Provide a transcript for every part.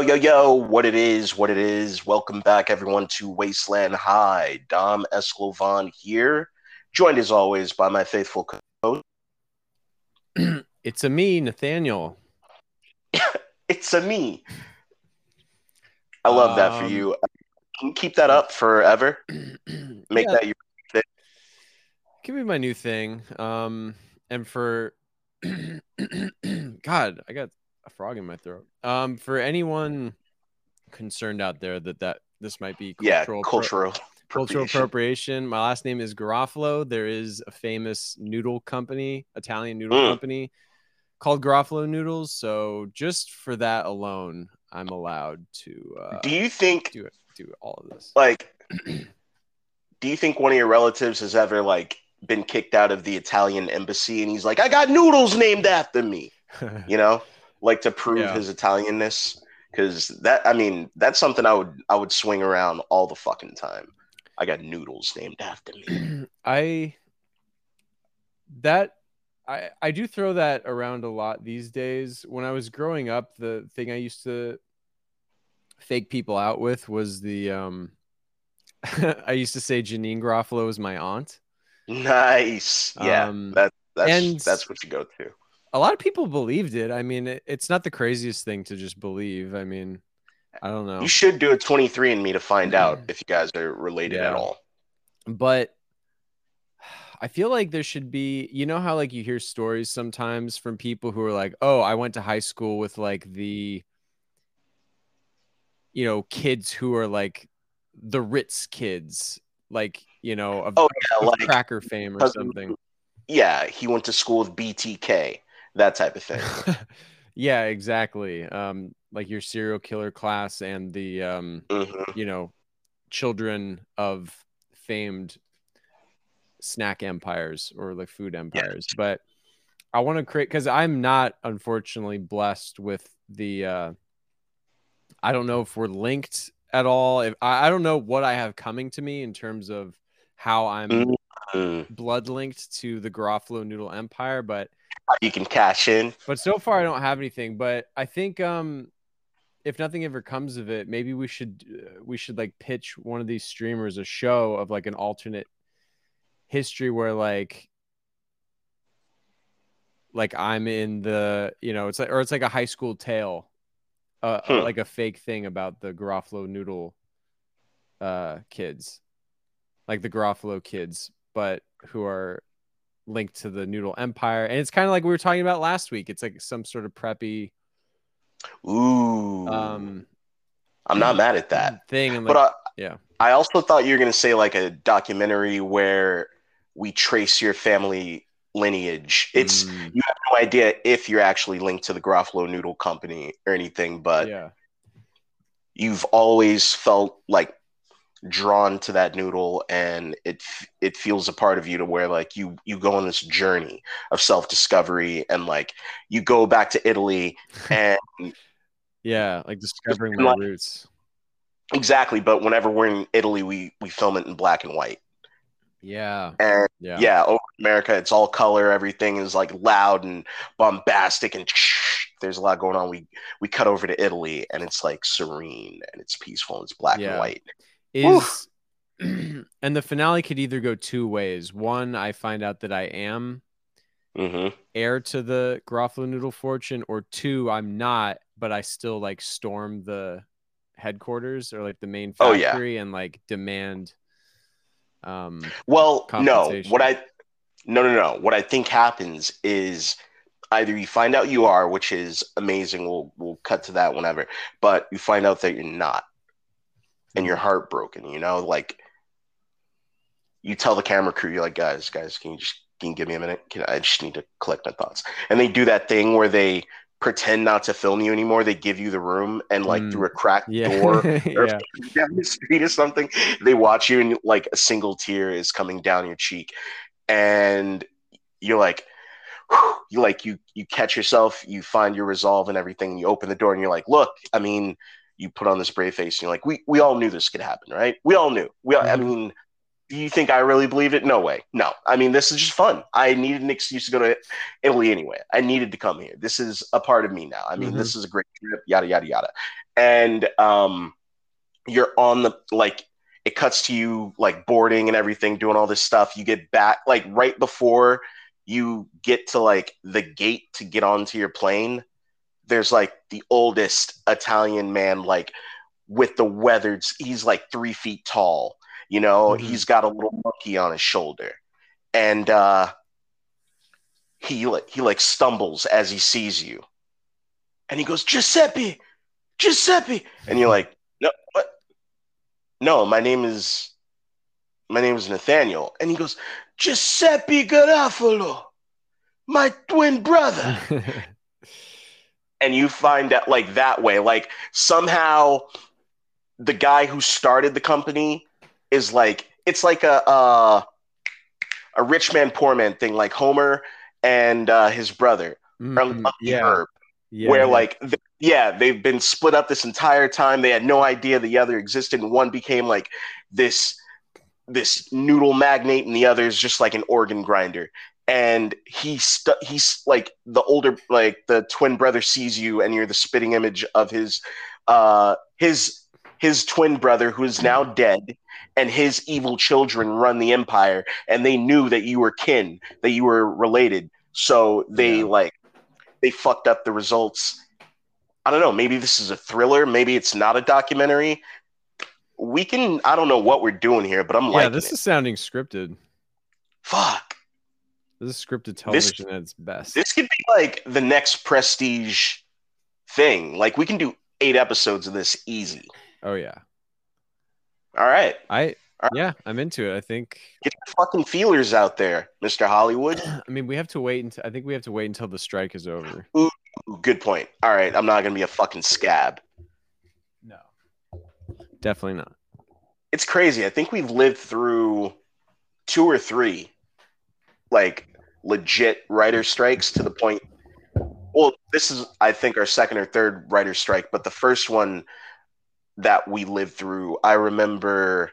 Yo, yo, yo, what it is, what it is. Welcome back, everyone, to Wasteland High. Dom Esclovan here, joined as always by my faithful co It's a me, Nathaniel. It's a me. I love that for Um, you. Can you keep that up forever? Make Yeah, that your give me my new thing. Um, and for God, I got a frog in my throat. Um, for anyone concerned out there that that this might be yeah, cultural appro- cultural cultural appropriation. appropriation. My last name is Garofalo. There is a famous noodle company, Italian noodle Mm. company called Garofalo Noodles. So just for that alone, I'm allowed to uh, Do you think, do do all of this. like, do you think one of your relatives has ever like been kicked out of the Italian embassy and he's like, I got noodles named after me? you know, like to prove Yeah. his Italianness. Because that, I mean, that's something I would I would swing around all the fucking time. I got noodles named after me. I that I I do throw that around a lot these days. When I was growing up, the thing I used to fake people out with was the um I used to say Janeane Garofalo was my aunt. Nice, yeah, Um, that that's and- that's what you go to. A lot of people believed it. I mean, it, it's not the craziest thing to just believe. I mean, I don't know. You should do a 23 and me to find out if you guys are related at all. but I feel like there should be, you know, how like you hear stories sometimes from people who are like, oh, I went to high school with like the, you know, kids who are like the Ritz kids, like, you know, of, Oh yeah, of like cracker fame or something. yeah, he went to school with BTK, that type of thing. yeah, exactly. Um, like your serial killer class and the, um, Mhm. you know, children of famed snack empires or like food empires. But I want to create because I'm not unfortunately blessed with the uh I don't know if we're linked at all. If I, I don't know what I have coming to me in terms of how I'm Mhm. blood linked to the Garofalo noodle empire, but You can cash in. but so far I don't have anything. But I think um if nothing ever comes of it, maybe we should uh, we should like pitch one of these streamers a show of like an alternate history where like like I'm in the you know it's like or it's like a high school tale, uh, Hmm. like a fake thing about the Garofalo noodle uh kids, like the Garofalo kids, but who are linked to the noodle empire and it's kind of like we were talking about last week it's like some sort of preppy Ooh, um I'm not mad at that. thing like But I, yeah I also thought you were going to say like a documentary where we trace your family lineage. It's Mm, you have no idea if you're actually linked to the Garofalo Noodle Company or anything, but yeah you've always felt like drawn to that noodle and it it feels a part of you to where like you you go on this journey of self-discovery and like you go back to Italy and yeah like discovering my like- roots exactly but whenever we're in Italy we we film it in black and white yeah and yeah yeah, over America, it's all color. Everything is like loud and bombastic, and there's a lot going on. We we cut over to Italy, and it's like serene and it's peaceful. And it's black Yeah. and white. Is and the finale could either go two ways one i find out that i am hmm heir to the Garofalo noodle fortune or two i'm not but i still like storm the headquarters or like the main Oh, yeah. factory and like demand um Well, no, what I no no no. What I think happens is either you find out you are, which is amazing. We'll we'll cut to that whenever, but you find out that you're not, and you're heartbroken. You know, like you tell the camera crew, you're like, guys, guys, can you just can you give me a minute? Can I just need to collect my thoughts? And they do that thing where they pretend not to film you anymore. They give you the room, and like Mm. through a cracked yeah door or yeah down the street or something, they watch you and like a single tear is coming down your cheek, and you're like, you like you you catch yourself, you find your resolve and everything, and you open the door and you're like, look, I mean, you put on this brave face and you're like, we we all knew this could happen, right? We all knew. We all, I Mhm. mean, Do you think I really believed it? No way. No. I mean, this is just fun. I needed an excuse to go to Italy anyway. I needed to come here. This is a part of me now. I mean, Mhm. this is a great trip, yada, yada, yada. And um, you're on the, like, it cuts to you, like, boarding and everything, doing all this stuff. You get back, like, right before you get to, like, the gate to get onto your plane. There's, like, the oldest Italian man, like, with the weathered, he's like three feet tall you know, Mhm. he's got a little monkey on his shoulder, and uh, he like he like stumbles as he sees you, and he goes, Giuseppe, Giuseppe, and you're like, no, what? No, my name is my name is Nathaniel, and he goes, Giuseppe Garofalo, my twin brother and you find that like that way. Like somehow the guy who started the company is like it's like a a, a rich man poor man thing like homer and uh, his brother. Lucky yeah, Herb, yeah, where like th- yeah they've been split up this entire time. They had no idea the other existed and one became like this this noodle magnate and the other is just like an organ grinder and he's stu- he's like the older like the twin brother sees you and you're the spitting image of his uh his his twin brother who is now dead and his evil children run the empire and they knew that you were kin that you were related. So they Yeah. like they fucked up the results. I don't know. Maybe this is a thriller. Maybe it's not a documentary. We can i don't know what we're doing here but i'm like, yeah, this it. is sounding scripted. fuck This is scripted television at its best. This could be like the next prestige thing. Like we can do eight episodes of this easy. oh yeah, All right. I All yeah, I'm into it. I think. Get the fucking feelers out there, Mr. Hollywood. I mean, we have to wait until I think we have to wait until the strike is over. Ooh, Good point. All right. I'm not going to be a fucking scab. No, definitely not. It's crazy. I think we've lived through two or three like legit writer strikes to the point. Well, this is, I think, our second or third writer strike, but the first one that we lived through, I remember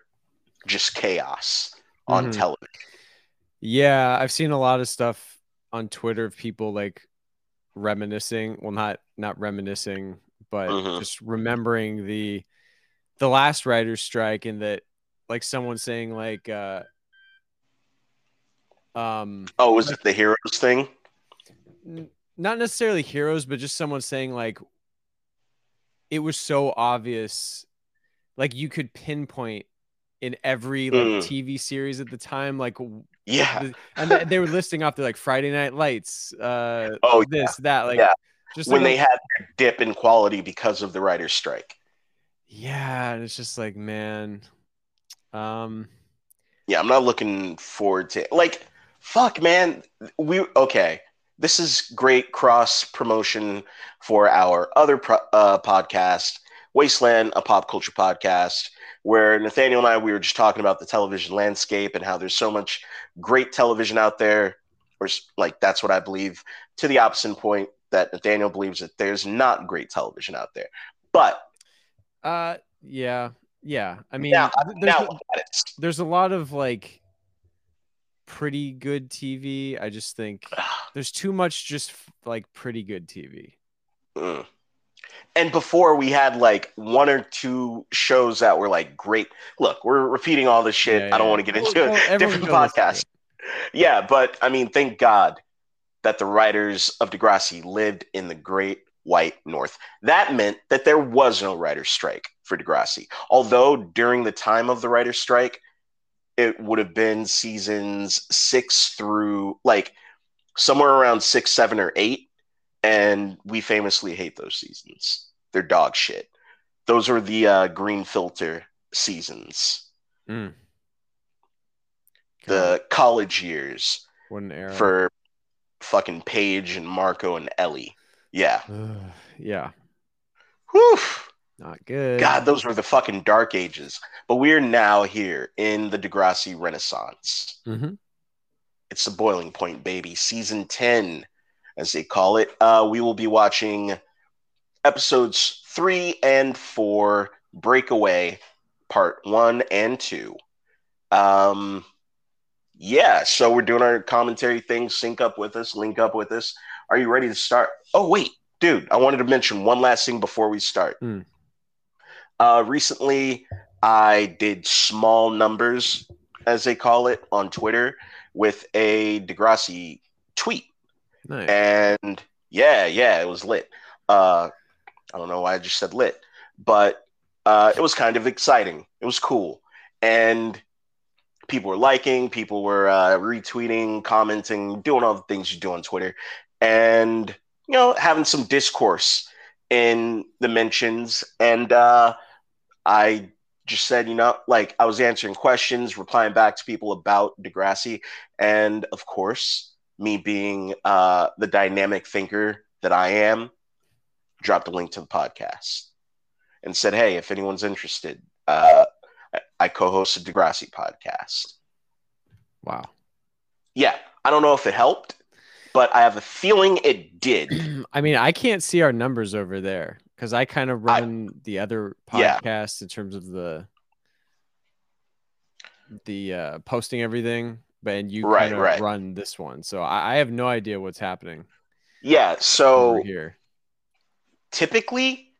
just chaos on Mhm. television. Yeah, I've seen a lot of stuff on Twitter of people like reminiscing. Well, not not reminiscing, but Mhm. just remembering the the last writer's strike and that like someone saying like uh um Oh, was it the heroes thing? n- not necessarily heroes, but just someone saying like it was so obvious, like you could pinpoint in every like Mm. TV series at the time, like Yeah. and they, were listing off the like Friday Night Lights, uh, Oh, this that like Yeah. just when like, they had dip in quality because of the writer's strike. yeah, and it's just like man, um, Yeah, I'm not looking forward to like fuck man. We okay. This is great cross promotion for our other pro, uh, podcast, Wasteland, a pop culture podcast, where Nathaniel and I we were just talking about the television landscape and how there's so much great television out there. Or like that's what I believe. To the opposite point that Nathaniel believes that there's not great television out there. But uh, yeah, yeah. I mean, now, there's, now a- look at it. there's a lot of like pretty good TV. I just think there's too much just like pretty good TV. Mm. And before we had like one or two shows that were like great. Look, we're repeating all this shit. Yeah, I don't want to get into Well, well, different go listen to podcast. Yeah, but I mean, thank God that the writers of Degrassi lived in the great white north. That meant that there was no writer's strike for Degrassi. Although during the time of the writer's strike, it would have been seasons six through like somewhere around six, seven, or eight. And we famously hate those seasons. They're dog shit. Those are the uh, green filter seasons, Mm. The college years what an era. for fucking Paige and Marco and Ellie. Yeah. Ugh, yeah, Whew. Not good. God, those were the fucking dark ages. But we're now here in the Degrassi Renaissance. hmm It's the boiling point, baby. Season 10, as they call it. Uh, we will be watching episodes three and four, Breakaway, part one and two. Um, yeah, so we're doing our commentary thing. Sync up with us, link up with us. Are you ready to start? Oh, wait, dude, I wanted to mention one last thing before we start. Hmm. Uh, recently, I did small numbers, as they call it, on Twitter with a Degrassi tweet. Nice. And yeah, yeah, it was lit. Uh, I don't know why I just said lit, but uh, it was kind of exciting. It was cool. And people were liking, people were uh, retweeting, commenting, doing all the things you do on Twitter, and you know, having some discourse in the mentions. And uh, I just said, you know, like I was answering questions, replying back to people about Degrassi, and of course, me being uh, the dynamic thinker that I am, dropped a link to the podcast and said, "Hey, if anyone's interested, uh, I- I co-host a Degrassi podcast." wow. Yeah, I don't know if it helped, but I have a feeling it did. I mean, I can't see our numbers over there because I kind of I- run the other Yeah. podcast in terms of the the uh, posting everything, but and you Right, kind of right. run this one, so I, I have no idea what's happening Yeah, so here. typically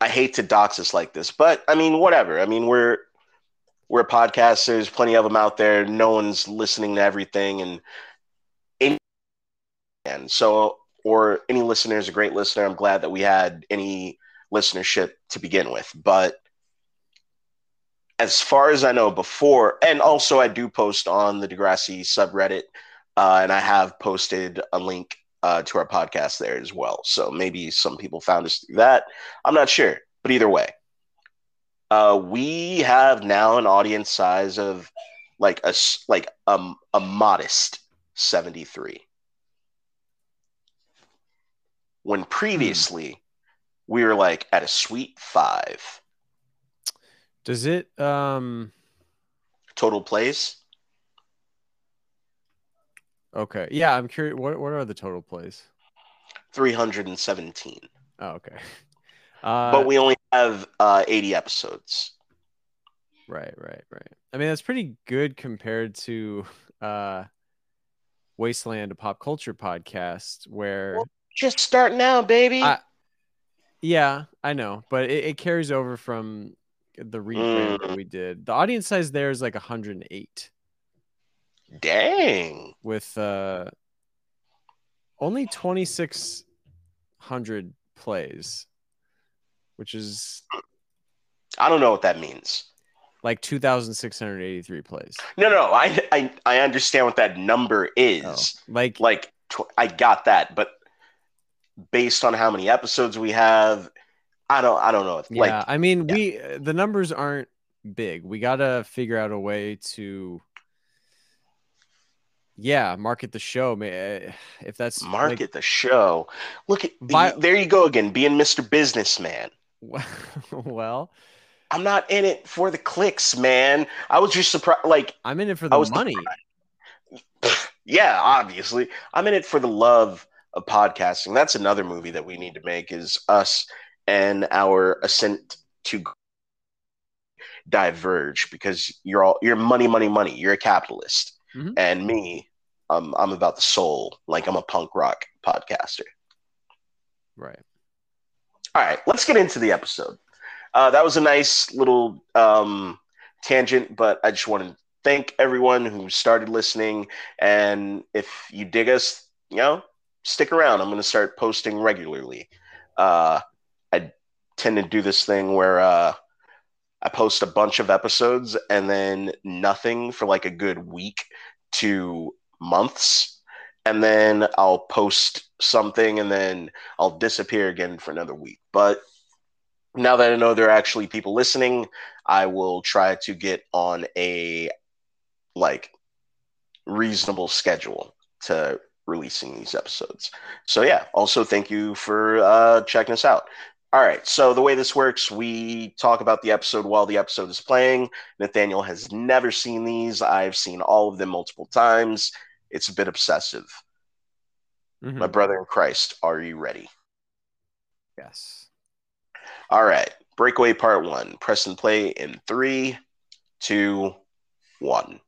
I hate to dox us like this, but I mean, whatever. I mean, we're we're a podcast. There's plenty of them out there. No one's listening to everything, and and so or any listener is a great listener. I'm glad that we had any listenership to begin with, but as far as I know, before and also I do post on the Degrassi subreddit, uh, and I have posted a link uh, to our podcast there as well. So maybe some people found us through that. I'm not sure, but either way, uh, we have now an audience size of like a like um, a modest 73. When previously we were like at a sweet five Does it? Um. total plays. Okay. Yeah, I'm curious. What What are the total plays? 317 Oh, okay. Uh, but we only have uh, 80 episodes Right, right, right. I mean, that's pretty good compared to uh Wasteland, a pop culture podcast, where just start now baby I- yeah, I know, but it, it carries over from the that Mm. we did. The audience size there is like 108 dang with uh only 2600 plays, which is i don't know what that means like 2683 plays. no no i i, I understand what that number is Oh, like like tw- i got that but based on how many episodes we have i don't i don't know Yeah, like I mean, yeah. we the numbers aren't big. We gotta figure out a way to, yeah, market the show. eh, If that's like- market the show look at By- there you go again being mr businessman well, i'm not in it for the clicks man i was just surprised like I'm in it for I the was money. yeah, obviously. I'm in it for the love of podcasting. That's another movie that we need to make is us and our ascent to diverge because you're all you're money, money, money. You're a capitalist. Mhm. And me, um, I'm about the soul. Like I'm a punk rock podcaster. Right. All right, let's get into the episode. Uh, that was a nice little um, tangent, but I just want to thank everyone who started listening. And if you dig us, you know, stick around. I'm going to start posting regularly. Uh, I tend to do this thing where uh, I post a bunch of episodes and then nothing for like a good week to months. And then I'll post something and then I'll disappear again for another week. But now that I know there are actually people listening, I will try to get on a like reasonable schedule to releasing these episodes. So yeah, also thank you for uh, checking us out. All right, so the way this works, we talk about the episode while the episode is playing. Nathaniel has never seen these. I've seen all of them multiple times. It's a bit obsessive. Mhm. My brother in Christ, are you ready? Yes. All right, Breakaway Part One. Press and play in three, two, one.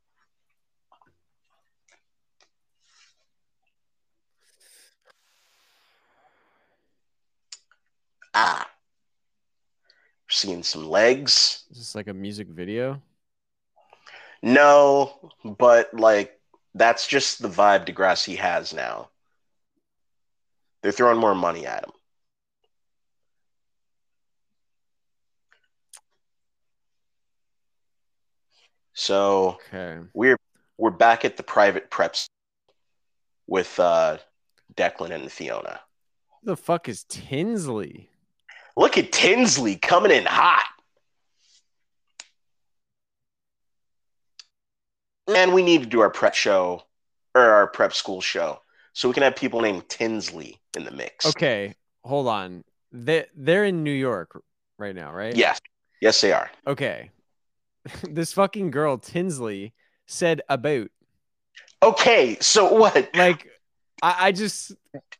Ah, seeing some legs. Is this like a music video? No, but like that's just the vibe Degrassi has now. They're throwing more money at him. So Okay. we're we're back at the private preps with uh, Declan and Fiona. Who the fuck is Tinsley? Look at Tinsley coming in hot. Man, we need to do our prep show or our prep school show so we can have people named Tinsley in the mix. Okay, hold on. They they're in New York right now, right? Yes. Yes, they are. Okay. this fucking girl Tinsley said about Okay, so what? like I, I just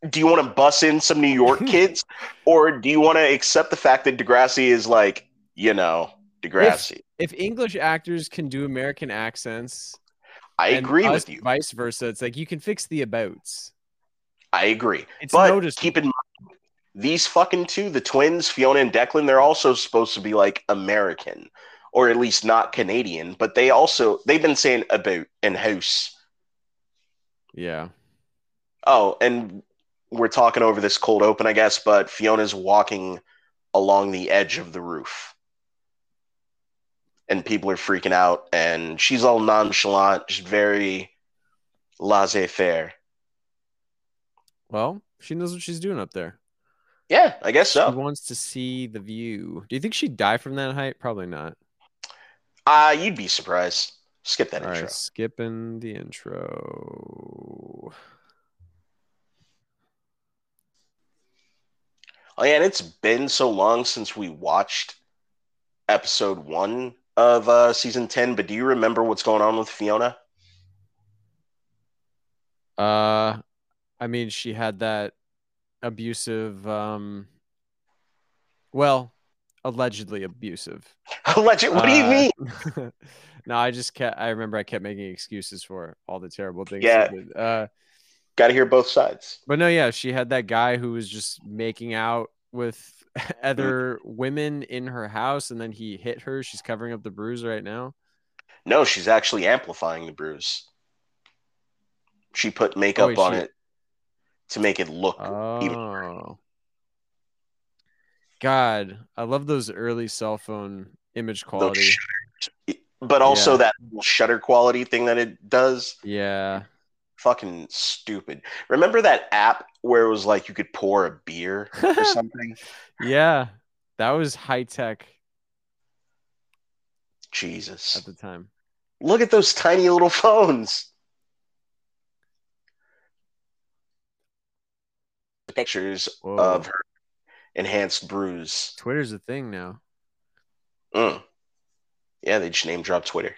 Do you want to bus in some New York kids, or do you want to accept the fact that Degrassi is like, you know, Degrassi? if English actors can do American accents, I agree us with you. Vice versa, it's like you can fix the abouts. I agree. It's But noticed. keep in mind, these fucking two, the twins, Fiona and Declan, they're also supposed to be like American, or at least not Canadian. But they also they've been saying about and house. yeah. Oh, and we're talking over this cold open, I guess. But Fiona's walking along the edge of the roof, and people are freaking out, and she's all nonchalant, just very laissez-faire. Well, she knows what she's doing up there. Yeah, I guess She so. wants to see the view. Do you think she'd die from that height? Probably not. Uh, you'd be surprised. Skip that All intro. right, skipping the intro. Oh yeah, and it's been so long since we watched episode one of uh, season ten. But do you remember what's going on with Fiona? Uh, I mean, she had that abusive, um, well, allegedly abusive. Alleged. What do you Uh, mean? no, I just kept. I remember I kept making excuses for all the terrible things. Yeah. Uh, Got to hear both sides. but no, yeah, she had that guy who was just making out with other women in her house, and then he hit her. She's covering up the bruise right now. No, she's actually amplifying the bruise. She put makeup Oh, on she- it to make it look even. Oh. God, I love those early cell phone image quality. But also Yeah. that shutter quality thing that it does. Yeah. Fucking stupid. Remember that app where it was like you could pour a beer or something? Yeah. That was high tech Jesus. at the time. Look at those tiny little phones. Pictures Whoa. of her enhanced bruise. Twitter's a thing now. Mm. Yeah, they just name drop Twitter.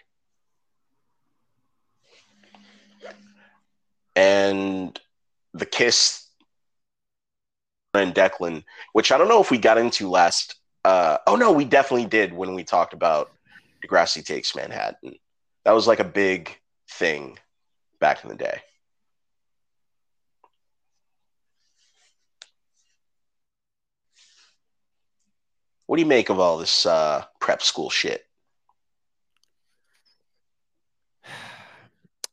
And the kiss and Declan, which I don't know if we got into last. Uh, oh no, we definitely did when we talked about Degrassi Takes Manhattan. That was like a big thing back in the day. What do you make of all this uh, prep school shit?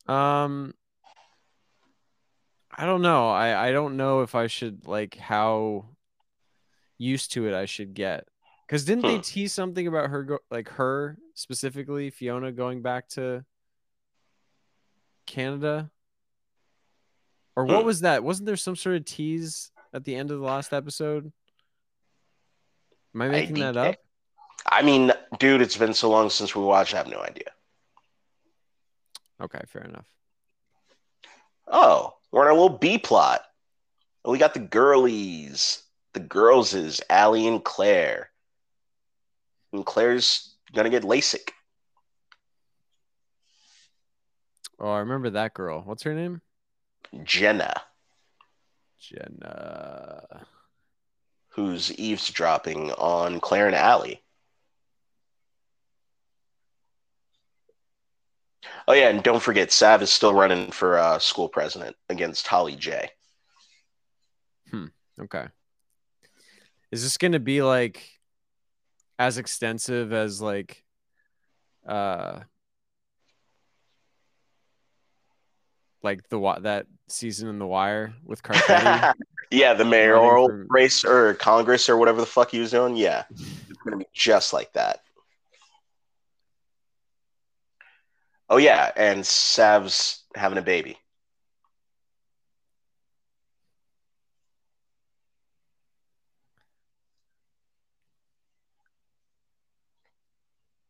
Um I don't know. I I don't know if I should like how used to it I should get. Cuz didn't they Hmm. tease something about her go- like her specifically Fiona going back to Canada? Or what Hmm. was that? Wasn't there some sort of tease at the end of the last episode? Am I making that think- up? I mean, dude, it's been so long since we watched. I have no idea. Okay, fair enough. Oh, we're in our little B plot. And we got the girlies. The girls is Alli and Clare. And Clare's gonna get LASIK. Oh, I remember that girl. What's her name? Jenna, Jenna. who's eavesdropping on Clare and Alli. Oh yeah, and don't forget, Sav is still running for uh, school president against Holly J. Okay. Is this going to be like as extensive as like uh like the that season in the wire with Carcetti? yeah, the mayoral from- race or Congress or whatever the fuck he was doing. Yeah, it's gonna be just like that. Oh yeah, and Sav's having a baby.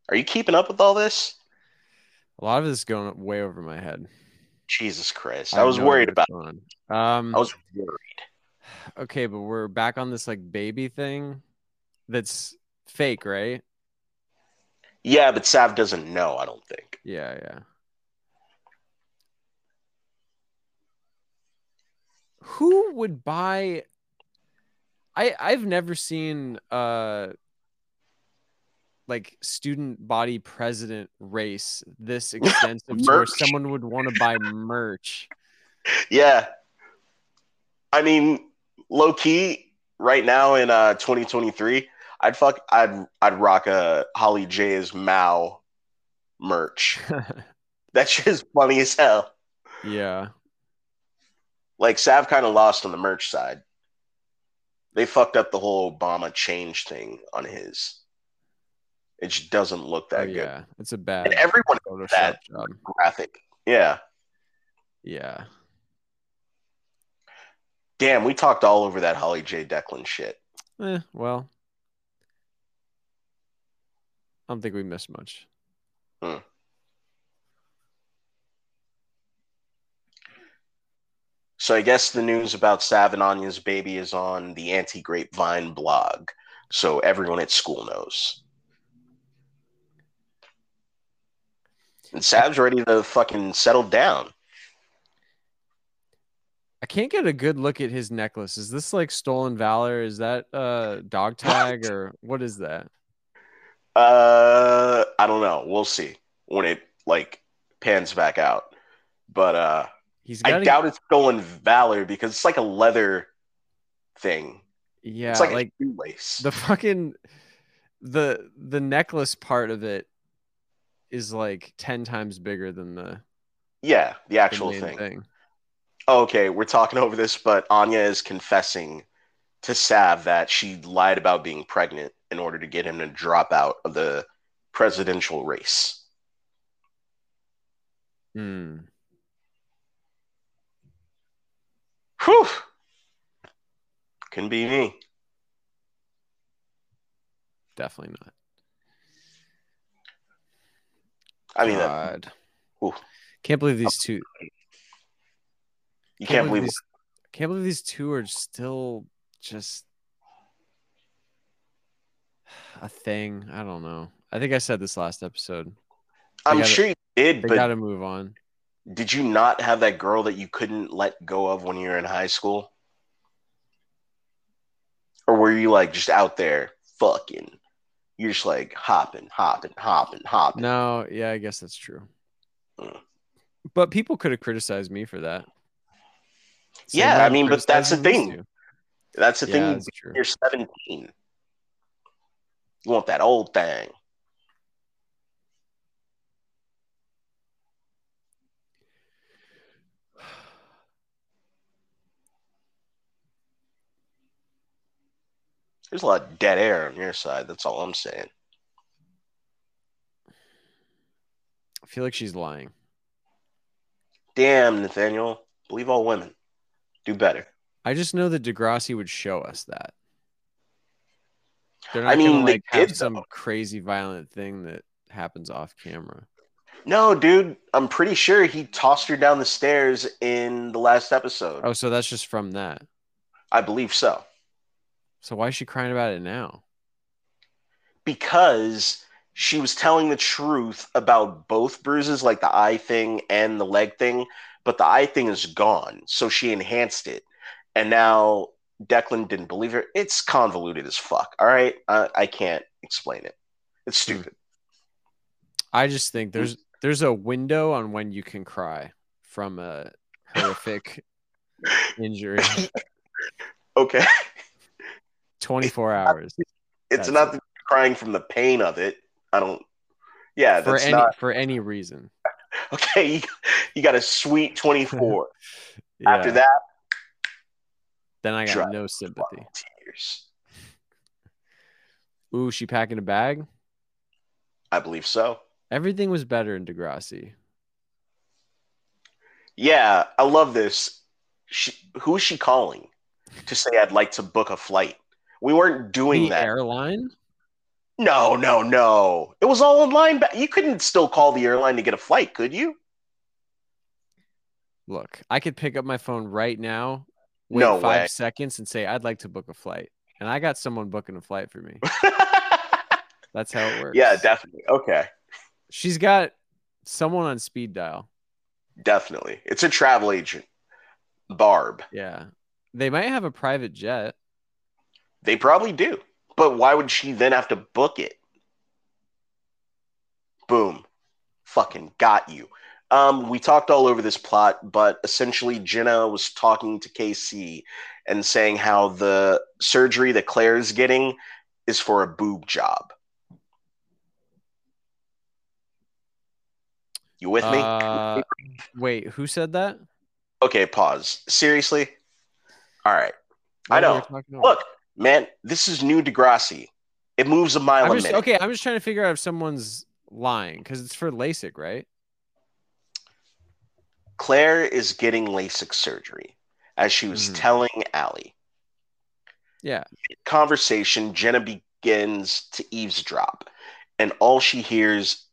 Are you keeping up with all this? a lot of this is going way over my head. Jesus Christ. I I, was worried about what's going on. Um I was worried. okay, but we're back on this like baby thing that's fake, right? Yeah, but Sav doesn't know, I don't think. Yeah, yeah. Who would buy I I've never seen uh like student body president race this extensive where someone would want to buy merch. Yeah. I mean, low key, right now in uh 2023, I'd fuck I'd I'd rock a Holly J's Mao merch. That shit is funny as hell. yeah. Like Sav kind of lost on the merch side. They fucked up the whole Obama change thing on his. It just doesn't look Oh, that good. yeah. It's a bad And everyone Photoshop that- job. graphic. Yeah. Yeah. Damn, we talked all over that Holly J Declan shit. Eh, well. I don't think we missed much. So I guess the news about Sav and Anya's baby is on the Anti Grapevine blog, so everyone at school knows. And Sav's ready to fucking settle down. I can't get a good look at his necklace. Is this like stolen valor? Is that uh dog tag or what is that? Uh, I don't know. We'll see when it like pans back out. But uh, He's I doubt it's stolen valor because it's like a leather thing. yeah, it's like, like the fucking the the necklace part of it is like 10 times bigger than the, yeah, the the actual main thing. thing. Okay, we're talking over this, but Anya is confessing to Sav that she lied about being pregnant in order to get him to drop out of the presidential race. Hmm. Whew. Can be me. Definitely not. I mean, that, God. Ooh. Can't believe these two you can't believe. these can't believe these two are still just a thing. I don't know. I think I said this last episode. I'm gotta- sure you did, They but got to move on. did you not have that girl that you couldn't let go of when you were in high school? Or were you like just out there fucking? You're just like hopping, hopping, hopping, hopping. No, yeah, I guess that's true. Mm. But people could have criticized me for that. Yeah, I mean, but that's the thing. That's the Yeah, thing. that's. You're 17. You want that old thing. There's a lot of dead air on your side. That's all I'm saying. I feel like she's lying. Damn, Nathaniel. Believe all women. Do better. I just know that Degrassi would show us that. They're not I mean, gonna like have did, some though. crazy violent thing that happens off camera. No, dude. I'm pretty sure he tossed her down the stairs in the last episode. Oh, so that's just from that. I believe so. So why is she crying about it now? because she was telling the truth about both bruises, like the eye thing and the leg thing, but the eye thing is gone. So she enhanced it. And now Declan didn't believe her. It's convoluted as fuck. All right. I, I can't explain it. It's Hmm. stupid. I just think there's There's a window on when you can cry from a horrific injury. Okay. 24 hours It's That's not the crying from the pain of it. I don't. Yeah, for any not for any reason. okay. You, you got a sweet twenty four. Yeah. After that, then I got no sympathy. Ooh, she packing a bag. I believe so. Everything was better in Degrassi. Yeah, I love this. She, who is she calling to say I'd like to book a flight? We weren't doing The that. airline. No, no, no. It was all online. Ba- you couldn't still call the airline to get a flight, could you? Look, I could pick up my phone right now, wait No five way. seconds, and say I'd like to book a flight, and I got someone booking a flight for me. That's how it works. yeah, definitely. Okay, She's got someone on speed dial. definitely. It's a travel agent, Barb. Yeah, they might have a private jet. They probably do. But why would she then have to book it? Boom. Fucking got you. Um, we talked all over this plot, but essentially Jenna was talking to KC and saying how the surgery that Clare's getting is for a boob job. You with me? Uh, wait, who said that? okay, pause. Seriously? All right. I What we know. Look, man, this is new Degrassi. It moves a mile I'm a just, minute. okay. I'm just trying to figure out if someone's lying because it's for LASIK, right? Clare is getting LASIK surgery, as she was Mhm. telling Alli. Yeah. Conversation, Jenna begins to eavesdrop, and all she hears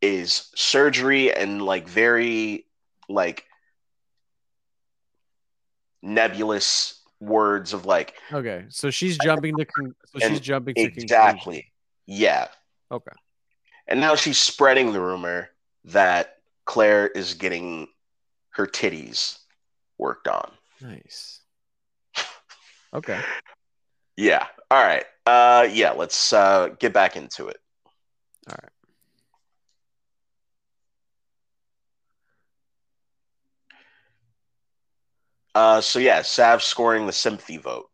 is surgery and like very like nebulous words of like Okay. So she's jumping to con- so she's jumping exactly yeah Okay. and now she's spreading the rumor that clare is getting her titties worked on Nice. Okay. Yeah. All right. Uh yeah, let's uh get back into it. All right. Uh so yeah, Sav scoring the sympathy vote.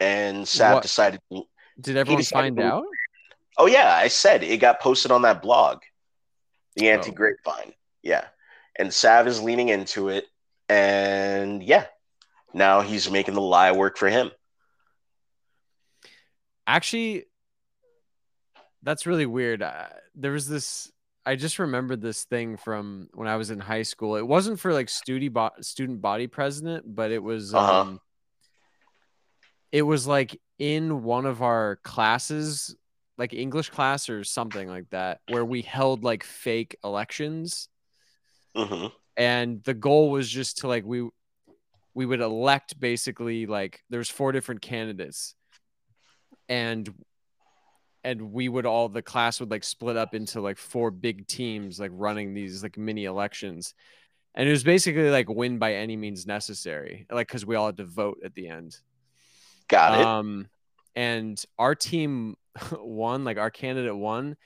And Sav What? decided Did everyone decided find to- out? Oh yeah, I said it got posted on that blog. The Oh. anti grapevine. Yeah. And Sav is leaning into it and yeah. Now he's making the lie work for him. Actually, that's really weird. Uh, there was this. I just remembered this thing from when I was in high school. It wasn't for like student bo- student body president, but it was. Uh-huh. Um, it was like in one of our classes, like English class or something like that, where we held like fake elections, hmm and the goal was just to like we we would elect basically like there's four different candidates. And and we would all the class would like split up into like four big teams like running these like mini elections. And it was basically like win by any means necessary like because we all had to vote at the end. Got it. um and our team won like our candidate won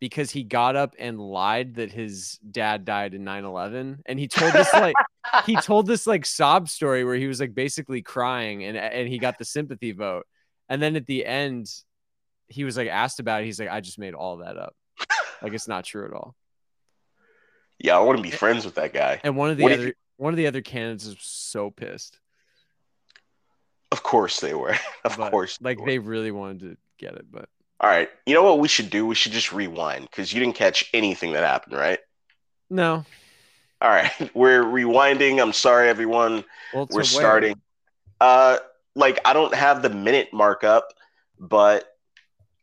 because he got up and lied that his dad died in 9-11 and he told this like he told this like sob story where he was like basically crying and and he got the sympathy vote and then at the end he was like asked about it he's like i just made all that up like it's not true at all yeah, I want to be friends with that guy. and one of the What if other one of the other candidates is so pissed Of course they were. of but, course. like were. they really wanted to get it but All right. You know what we should do? We should just rewind because you didn't catch anything that happened, right? no All right. We're rewinding. I'm sorry, everyone. well We're where? starting. Uh, like I don't have the minute markup, but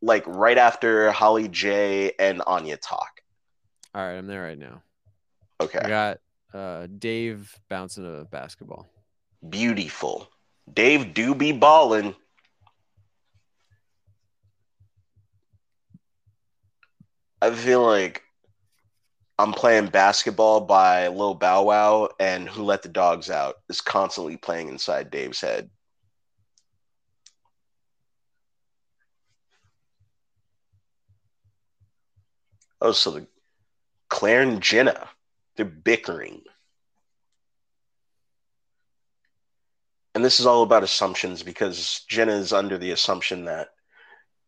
like right after Holly J and Anya talk. all right i'm there right now Okay. i got uh dave bouncing a basketball Beautiful. Dave do be ballin'. I feel like I'm playing basketball by Lil Bow Wow and Who Let the Dogs Out is constantly playing inside Dave's head. Oh, so the Clare and Jenna, they're bickering. And this is all about assumptions because Jenna is under the assumption that,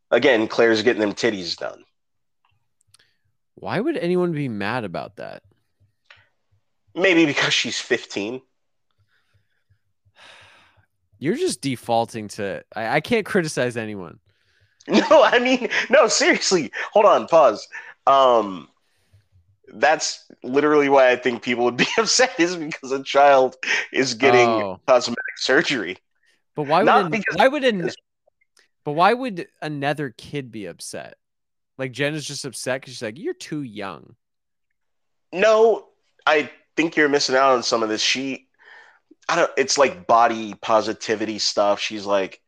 again, Clare's getting them titties done. Why would anyone be mad about that? Maybe because she's 15. You're just defaulting to. I, I can't criticize anyone. No, I mean, no, seriously. Hold on, pause. Um, that's literally why I think people would be upset is because a child is getting Oh. cosmetic surgery. But why would an, why would an, but why would another kid be upset? Like Jen is just upset because she's like, "You're too young." No, I think you're missing out on some of this. She, I don't. It's like body positivity stuff. She's like,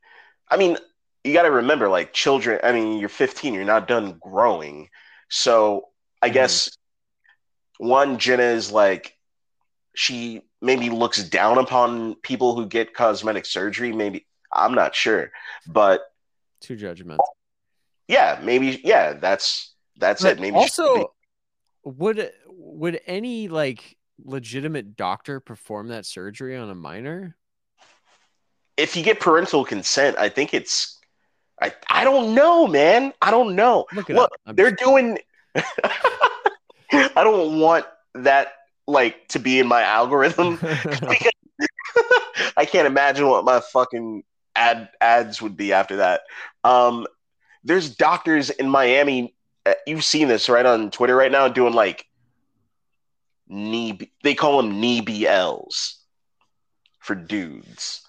I mean, you got to remember, like children. I mean, you're 15. You're not done growing. So I Mhm. guess one Jenna is like, she maybe looks down upon people who get cosmetic surgery. Maybe I'm not sure, but Too judgmental. Yeah, maybe yeah. That's that's But it. Maybe should be- also, would would any like legitimate doctor perform that surgery on a minor? if you get parental consent, I think it's. I, I don't know, man. I don't know. Look Look, They're just- doing. I don't want that like to be in my algorithm. because I can't imagine what my fucking ad ads would be after that. Um, there's doctors in Miami. uh, You've seen this right on Twitter right now, doing like knee. They call them knee BLs for dudes.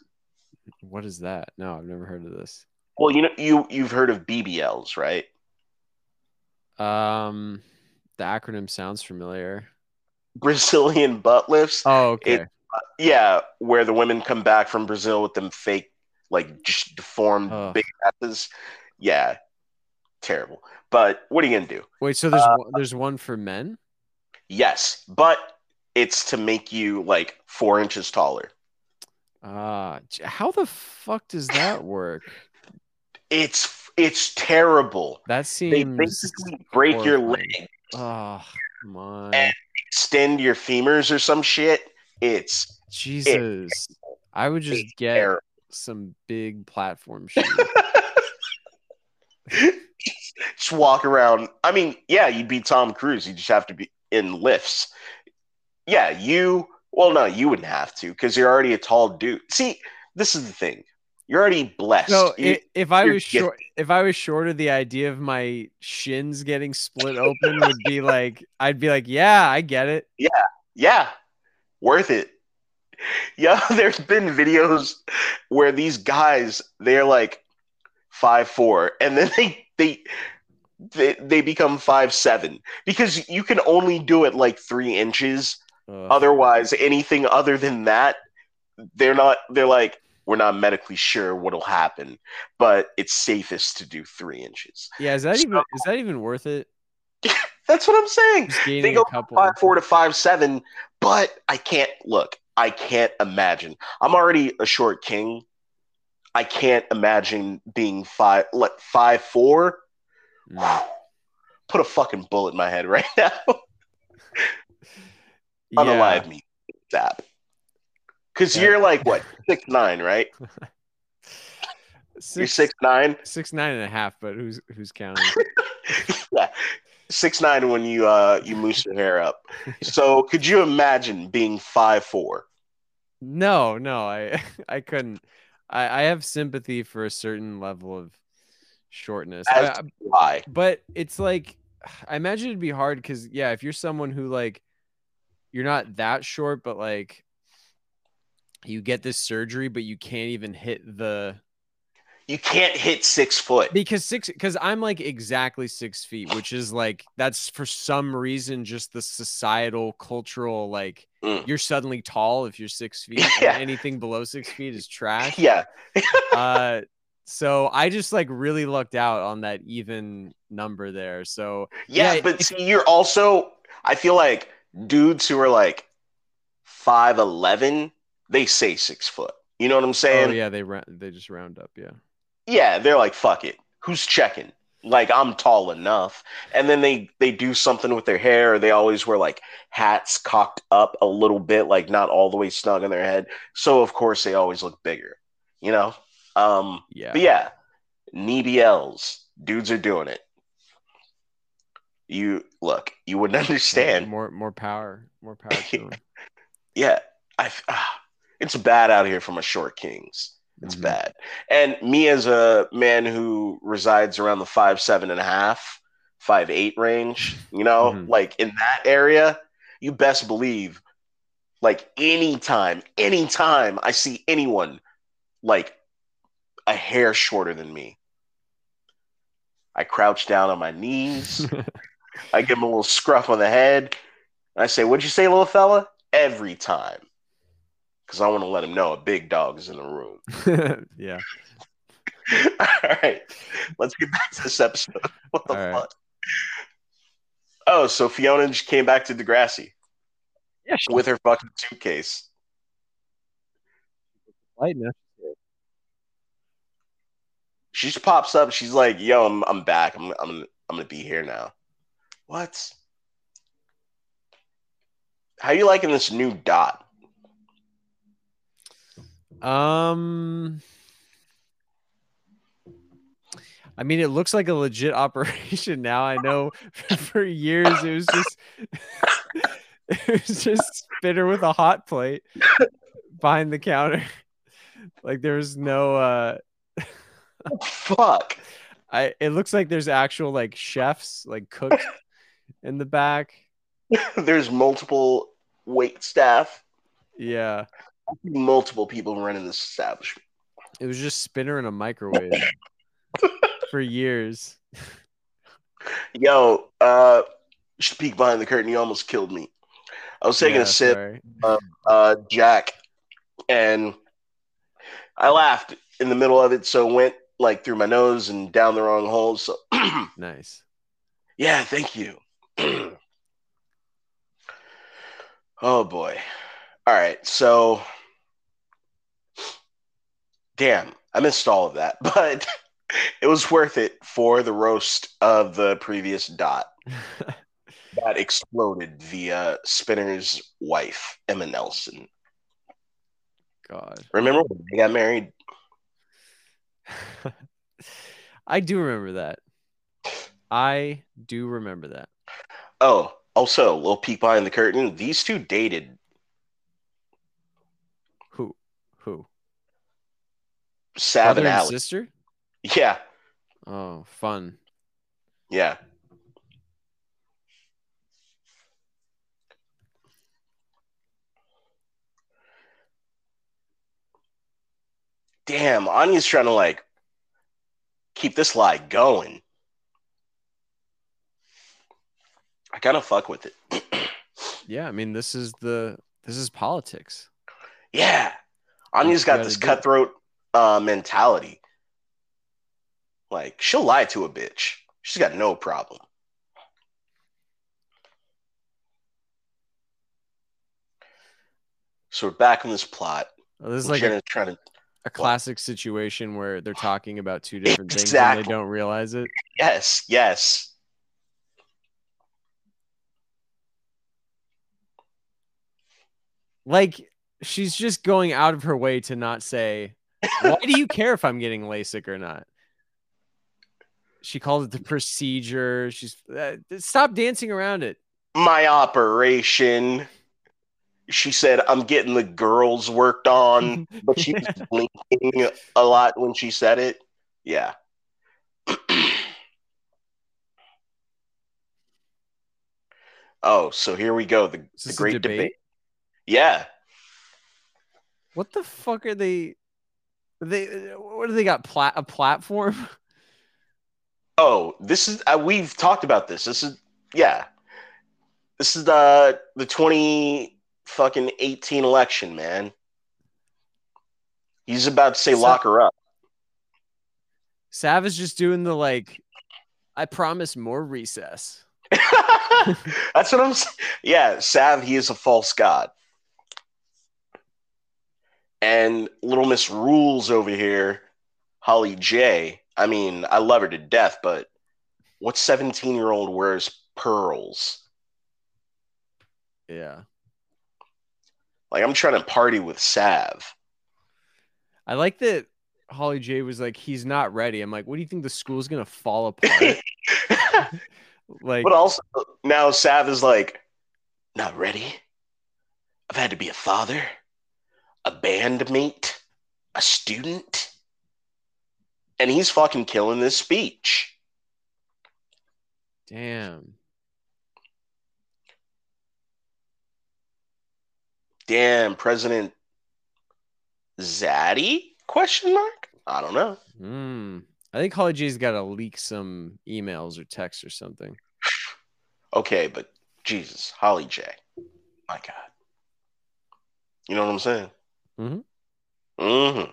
what is that? No, I've never heard of this. Well, you know, you you've heard of BBLs, right? Um, the acronym sounds familiar. Brazilian butt lifts. Oh, okay. It- Yeah, where the women come back from Brazil with them fake, like just deformed Ugh. big asses. Yeah, terrible. But what are you gonna do? Wait, so there's uh, one, there's one for men? Yes, but it's to make you like four inches taller. Ah, j- how the fuck does that work? It's it's terrible. That seems They basically break your horrifying. leg, Oh, come on. And- extend your femurs or some shit. It's Jesus. I would just it's get terrible. some big platform shoes. Just walk around. I mean, yeah, you'd be Tom Cruise. You just have to be in lifts. Yeah, you. Well, no, you wouldn't have to because you're already a tall dude. See, this is the thing. You're already blessed. So You- i if I was short, if I was shorter, the idea of my shins getting split open would be like, I'd be like, yeah, I get it. Yeah, yeah, worth it. Yeah, there's been videos where these guys they're like five four, and then they they they, they become five seven because you can only do it like three inches Ugh. otherwise anything other than that they're not they're like we're not medically sure what'll happen but it's safest to do three inches yeah, is that even is that even worth it? that's what i'm saying they go a couple. five four to five seven but i can't look i can't imagine i'm already a short king i can't imagine being five like five four Mm. put a fucking bullet in my head right now Yeah. unalive me zap because Yeah. you're like what six nine right you're Six, six nine six nine and a half, but who's who's counting? yeah, six nine when you uh you mousse your hair up. So could you imagine being five four? No, no, I I couldn't. I, I have sympathy for a certain level of shortness. As uh, I- but it's like I imagine it'd be hard because yeah, if you're someone who like you're not that short, but like you get this surgery, but you can't even hit the You can't hit six foot. because six because I'm like exactly six feet, which is like that's for some reason just the societal cultural like Mm. you're suddenly tall if you're six feet. and Yeah. anything below six feet is trash. Yeah, uh so I just like really lucked out on that even number there. So yeah, Yeah, but see, you're also. I feel like dudes who are like five eleven, they say six foot. You know what I'm saying? oh yeah, they ra- they just round up, yeah. Yeah, they're like, fuck it. Who's checking? like I'm tall enough. And then they they do something with their hair. They always wear like hats cocked up a little bit, like not all the way snug in their head. So of course they always look bigger, you know. Um, Yeah. but yeah, knee BLs, dudes are doing it. You look, you wouldn't understand. More more power. More power to them. Yeah, I. Ah, it's bad out here for my short kings. It's Mhm. bad. And me as a man who resides around the five, seven and a half, five, eight range, you know, Mhm. like in that area, you best believe, like anytime, anytime I see anyone like a hair shorter than me, I crouch down on my knees. I give him a little scruff on the head. I say, What'd you say, little fella? Every time. Because I want to let him know a big dog is in the room. yeah. All right. Let's get back to this episode. What the All right. fuck? Oh, so Fiona just came back to Degrassi Yeah. with her fucking suitcase. She just pops up. She's like, "Yo, I'm I'm back. I'm I'm I'm gonna be here now." What? How you liking this new dot? Um, I mean, it looks like a legit operation now. I know for years it was just it was just spinner with a hot plate behind the counter. Like there was no uh Fuck. I it looks like there's actual like chefs, like cooks in the back. There's multiple wait staff, Yeah. Multiple people running this establishment. It was just spinner in a microwave for years. Yo, uh, just peek behind the curtain. You almost killed me. I was taking Yeah, a sip, of uh, Jack, and I laughed in the middle of it, so it went like through my nose and down the wrong hole. So, Nice. yeah, thank you. oh boy. All right, so damn, I missed all of that, but it was worth it for the roast of the previous dot. that exploded via Spinner's wife, Emma Nelson. God. Remember when they got married? I do remember that. I do remember that. Oh, also, a little peek behind the curtain. These two dated Who? Who? Sav Brother and and Alex. sister? Yeah, Oh, fun. yeah. Damn, Anya's trying to like keep this lie going. I kind of fuck with it. Yeah, I mean, this is the this is politics. Yeah. Anya's got this cutthroat uh, mentality. Like, she'll lie to a bitch. She's got no problem. So we're back on this plot. Oh, This is like a, trying to. a classic situation where they're talking about two different things and they don't realize it. Yes, yes. Like she's just going out of her way to not say, "Why do you care if I'm getting LASIK or not?" She called it the procedure. She's uh, stop dancing around it. My operation. She said, I'm getting the girls worked on, but she was blinking a lot when she said it. Yeah. oh, so here we go. The, the great debate? debate? Yeah. What the fuck are they? They what do they got? Plat a platform? Oh, this is uh, we've talked about this. This is yeah. This is the the 20 fucking 18 election, man. He's about to say So- lock her up. Sav is just doing the like. I promise more recess. That's what I'm saying. Yeah, Sav, he is a false god. And Little Miss Rules over here, Holly J. I mean, I love her to death, but what 17 year old wears pearls? Yeah. Like I'm trying to party with Sav. I like that Holly J was like, he's not ready. I'm like, what do you think the school's gonna fall apart? like But also now Sav is like, not ready. I've had to be a father, a bandmate, a student. And he's fucking killing this speech. damn. Damn, President Zaddy? Question mark? I don't know. Hmm. I think Holly J's gotta leak some emails or texts or something. Okay, but Jesus, Holly J. My God. You know what I'm saying? Mhm. Mm-hmm.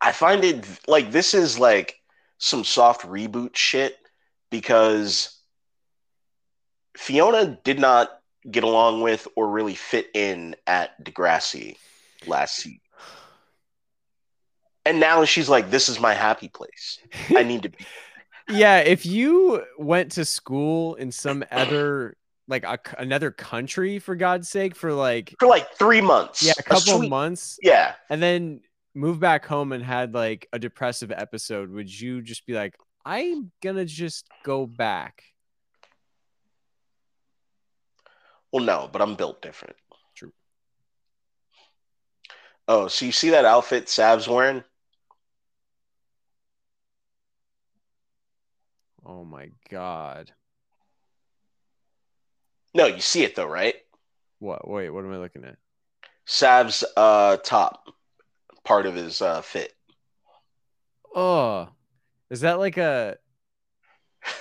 I find it like this is like some soft reboot shit because Fiona did not get along with or really fit in at Degrassi last season. And now she's like, this is my happy place. I need to be. Yeah, if you went to school in some other like a, another country for God's sake for like For like three months. yeah, a couple sweet- months Yeah. and then move back home and had like a depressive episode, would you just be like, I'm gonna just go back? Well, no, but I'm built different. True. Oh, so you see that outfit Sav's wearing? Oh my god. No, you see it though, right? What wait, what am I looking at? Sav's uh top part of his uh fit. Oh, is that like a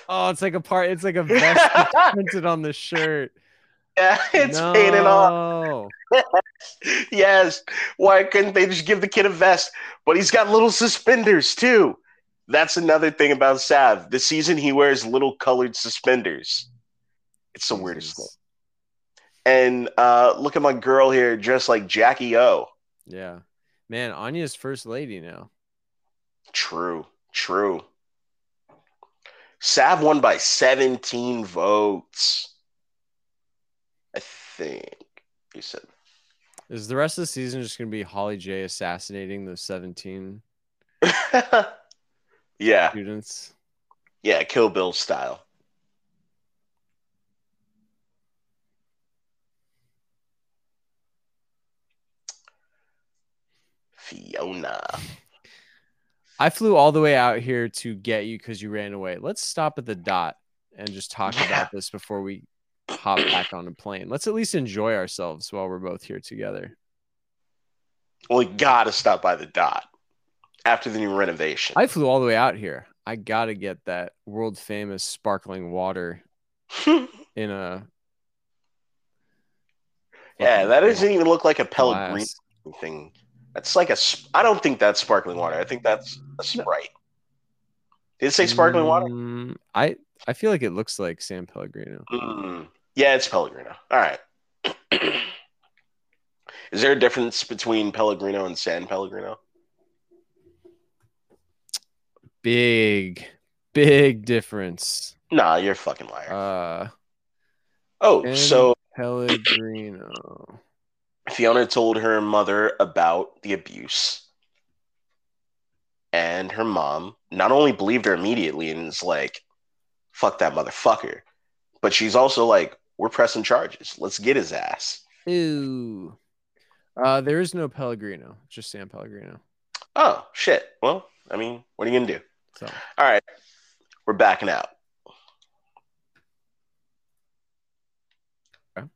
Oh, it's like a part. It's like a vest printed on the shirt. Yeah, it's no. painted on. Yes. Why couldn't they just give the kid a vest? But he's got little suspenders too. That's another thing about Sav. This season he wears little colored suspenders. It's the weirdest thing. And uh look at my girl here dressed like Jackie O. Yeah, man, Anya's first lady now. True, true. Sav won by 17 votes. I think you said. Is the rest of the season just gonna be Holly J assassinating the seventeen yeah, students? yeah, Kill Bill style. Fiona. I flew all the way out here to get you because you ran away. Let's stop at the dot and just talk Yeah. about this before we hop back on a plane. Let's at least enjoy ourselves while we're both here together. Well, we gotta stop by the dot after the new renovation. I flew all the way out here. I gotta get that world famous sparkling water in a yeah, that doesn't even look like a Pellegrino glass. thing. That's like a. I don't think that's sparkling water. I think that's a Sprite. Did it say sparkling water? Mm, I I feel like it looks like San Pellegrino. Mm, yeah, it's Pellegrino. All right. Is there a difference between Pellegrino and San Pellegrino? Big, big difference. Nah, you're a fucking liar. Uh, oh, San so Pellegrino. Fiona told her mother about the abuse. And her mom not only believed her immediately and is like, fuck that motherfucker, but she's also like, we're pressing charges. Let's get his ass. Ooh. Uh, there is no Pellegrino, just San Pellegrino. Oh, shit. Well, I mean, what are you going to do? So All right. We're backing out. Okay.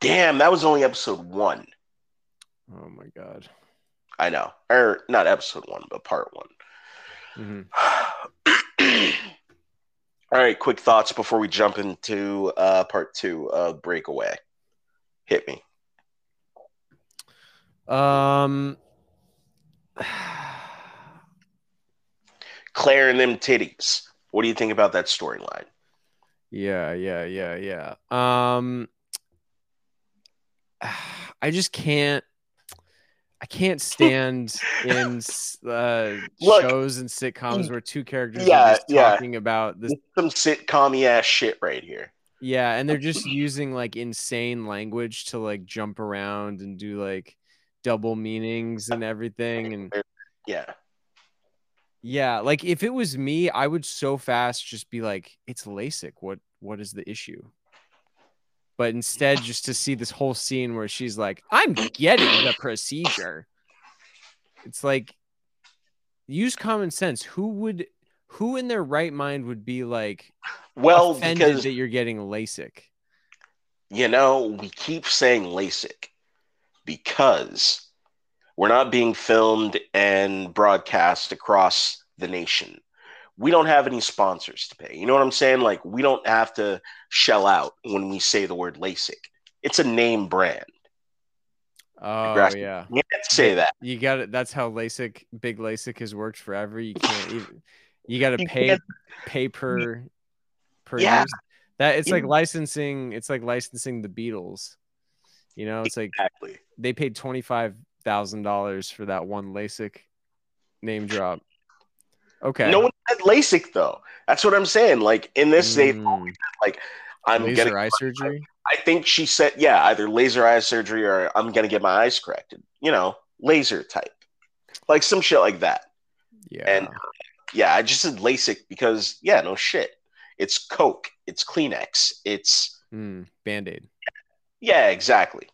Damn, that was only episode one. Oh my god. I know. Or not episode one, but part one. Mhm. All right, quick thoughts before we jump into uh, part two of Breakaway. Hit me. Um, Clare and them titties. What do you think about that storyline? yeah, yeah, yeah, yeah. Um, I just can't. I can't stand in uh, Look, shows and sitcoms where two characters Yeah, are just yeah. talking about this. Some sitcom ass shit right here. Yeah, and they're just using like insane language to like jump around and do like double meanings and everything. And Yeah. yeah, like if it was me, I would so fast just be like, "It's LASIK. What what is the issue?" But instead, just to see this whole scene where she's like, "I'm getting the procedure." It's like use common sense. Who would who in their right mind would be like Well, because that you're getting LASIK? you know, we keep saying LASIK because we're not being filmed and broadcast across the nation. We don't have any sponsors to pay. You know what I'm saying? Like, we don't have to shell out when we say the word LASIK. It's a name brand. Oh Grassy- yeah. You can't say that. You got it. That's how LASIK, big LASIK, has worked forever. You can't even. You got to pay can't- pay per per Yeah. use. That it's like licensing. It's like licensing the Beatles. You know, it's like Exactly. they paid twenty five thousand dollars for that one LASIK name drop. Okay. No one said LASIK though. That's what I'm saying. Like in this, they like I'm laser getting. eye surgery. I think she said, yeah, either laser eye surgery or I'm gonna get my eyes corrected. You know, laser type, like some shit like that. Yeah. And yeah, I just said LASIK because yeah, no shit. It's Coke. It's Kleenex. It's mm, Band aid. yeah, exactly.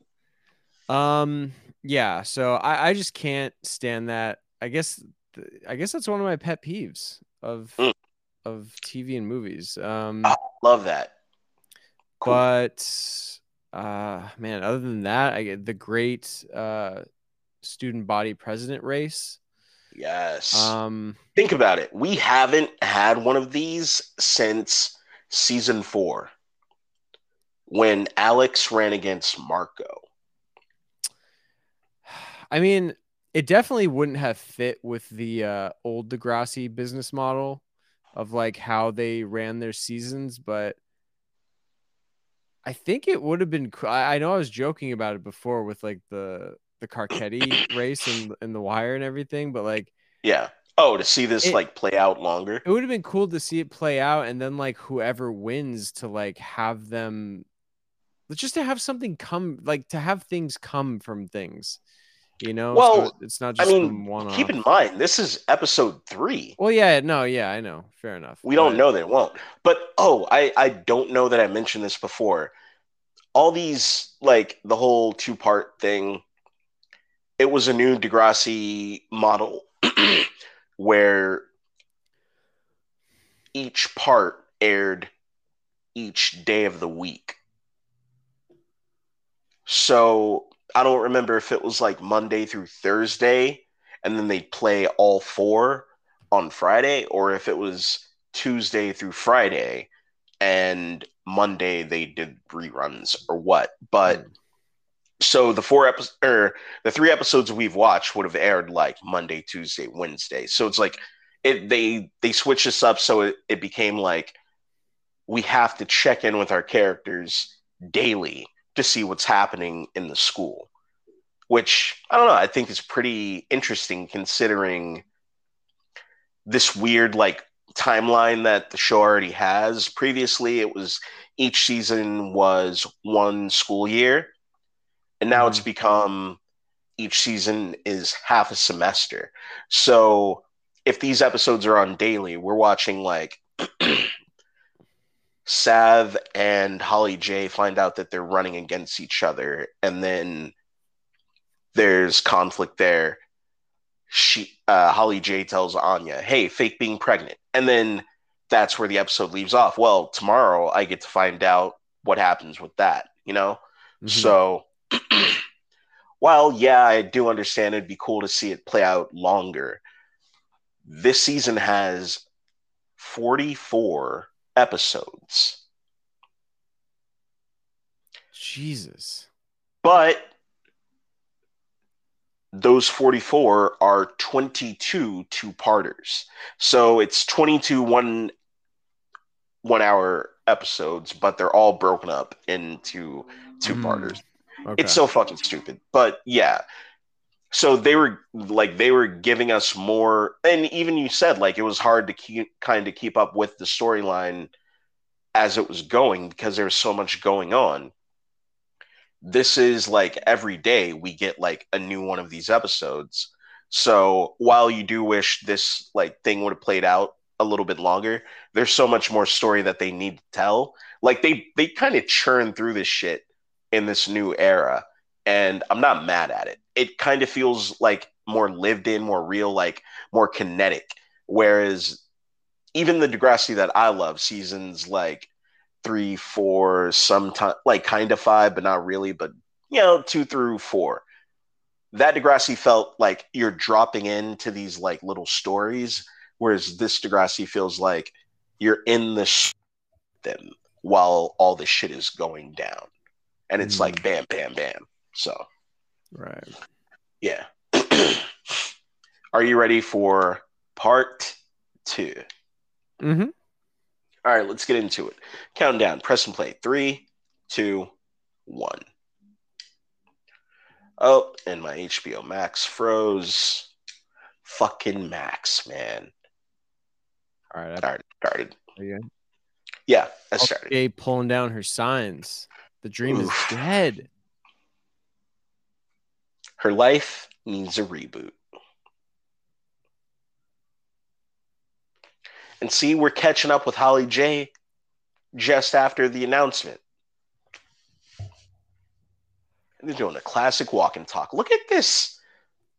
Um. Yeah. So I, I just can't stand that. I guess. I guess that's one of my pet peeves of Mm. of TV and movies. Um. Oh, Love that. Cool. But uh, man, other than that, I get the great uh student body president race. yes. Um. Think about it. We haven't had one of these since season four, when Alex ran against Marco. I mean, it definitely wouldn't have fit with the uh, old Degrassi business model of like how they ran their seasons, but I think it would have been. I, I know I was joking about it before with like the the Carcetti race and and the wire and everything, but like Yeah. Oh, to see this It- like play out longer. it would have been cool to see it play out and then like whoever wins to like have them just to have something come like to have things come from things you know Well, so it's not just I mean, one Keep in mind, this is episode three. well yeah no yeah i know fair enough We don't know that it won't. But oh, I I don't know that I mentioned this before. All these like the whole two part thing. It was a new Degrassi model where each part aired each day of the week. So I don't remember if it was like Monday through Thursday and then they'd play all four on Friday or if it was Tuesday through Friday and Monday they did reruns or what. But hmm. so the four episodes or the three episodes we've watched would have aired like Monday, Tuesday, Wednesday. So it's like it they they switched this up so it, it became like we have to check in with our characters daily to see what's happening in the school. Which I don't know, I think is pretty interesting considering this weird like timeline that the show already has. Previously, it was each season was one school year, and now it's mm-hmm. become each season is half a semester. So if these episodes are on daily, we're watching like Sav and Holly J find out that they're running against each other, and then there's conflict there. She uh, Holly J tells Anya, "Hey, fake being pregnant," and then that's where the episode leaves off. Well, tomorrow I get to find out what happens with that. You know, Mhm. so while yeah, I do understand it'd be cool to see it play out longer. This season has 44 episodes, jesus but those 44 are 22 two-parters. So it's 22 one one hour episodes, but they're all broken up into two-parters. Mm, okay. It's so fucking stupid. But yeah, so they were like they were giving us more and even you said like it was hard to keep kind of keep up with the storyline as it was going because there was so much going on. This is like every day we get like a new one of these episodes. So while you do wish this like thing would have played out a little bit longer there's so much more story that they need to tell. Like they they kind of churn through this shit in this new era and i'm not mad at it it kind of feels like more lived in, more real, like more kinetic. Whereas even the Degrassi that I love, seasons like three, four, sometimes like kind of five, but not really, but you know, two through four. That Degrassi felt like you're dropping into these like little stories, whereas this Degrassi feels like you're in the sh- them while all the shit is going down, and it's mm. like bam, bam, bam. So Right. Yeah. Are you ready for part 2 Mm-hmm. All right, let's get into it. Countdown. Press and play. Three, two, one. Oh, and my HBO Max froze. Fucking Max, man. All right. I started. started. Are you good? Yeah, I started. Okay, pulling down her signs. The dream Oof. is dead. Her life needs a reboot. And see, we're catching up with Holly J just after the announcement. They're doing a classic walk and talk. Look at this.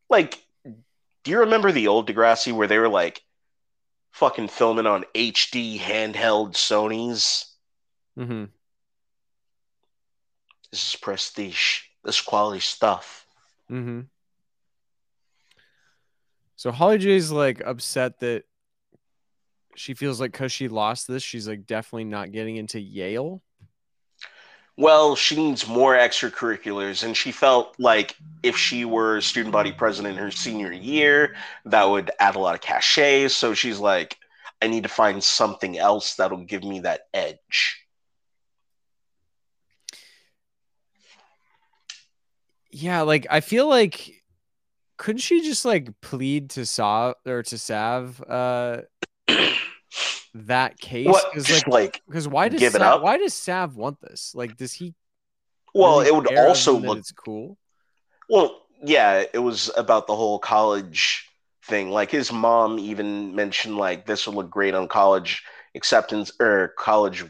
Like, do you remember the old Degrassi where they were like fucking filming on HD handheld Sony's? Mm-hmm. This is prestige. This quality stuff. Mm-hmm. So Holly J's like upset that she feels like because she lost this, she's like definitely not getting into Yale. Well, she needs more extracurriculars, and she felt like if she were student body president in her senior year, that would add a lot of cachet. So she's like, I need to find something else that'll give me that edge. Yeah, like I feel like couldn't she just like plead to Sav or to Sav uh that case? Because like, because why does Sav, up? why does Sav want this? Like, does he? Well, really it would also look it's cool. Well, yeah, it was about the whole college thing. Like his mom even mentioned like this would look great on college acceptance or college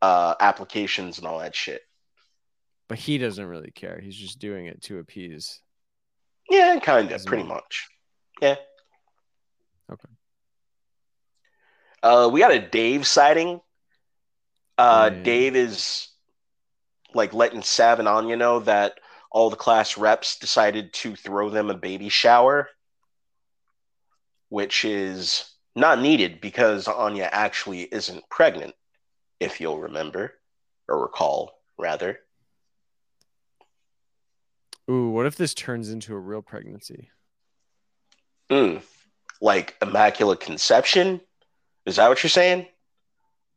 uh applications and all that shit but he doesn't really care. He's just doing it to appease. Yeah, kind of, pretty mom. much. Yeah. Okay. Uh, we got a Dave sighting. Uh, Dave is like letting Sav and Anya know that all the class reps decided to throw them a baby shower, which is not needed because Anya actually isn't pregnant, if you'll remember or recall, rather. Ooh, what if this turns into a real pregnancy? Mm, like immaculate conception? Is that what you're saying?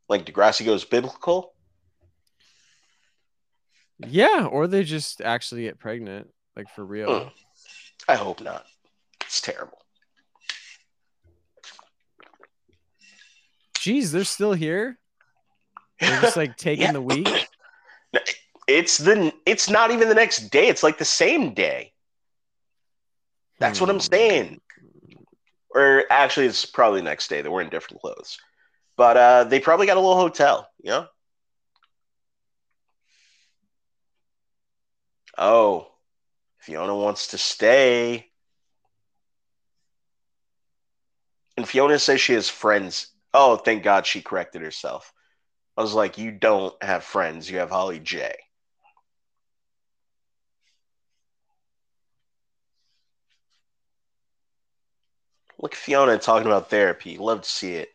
Like Degrassi goes biblical? Yeah, or they just actually get pregnant, like for real. Mm, I hope not. It's terrible. Jeez, they're still here. They're just like taking yeah. the week. It's the it's not even the next day. It's like the same day. That's what I'm hmm. saying. Or actually, it's probably the next day. They were in different clothes, but uh, they probably got a little hotel. You know. Oh, Fiona wants to stay. And Fiona says she has friends. Oh, thank God she corrected herself. I was like, you don't have friends. You have Holly J. Look at Fiona talking about therapy. Love to see it.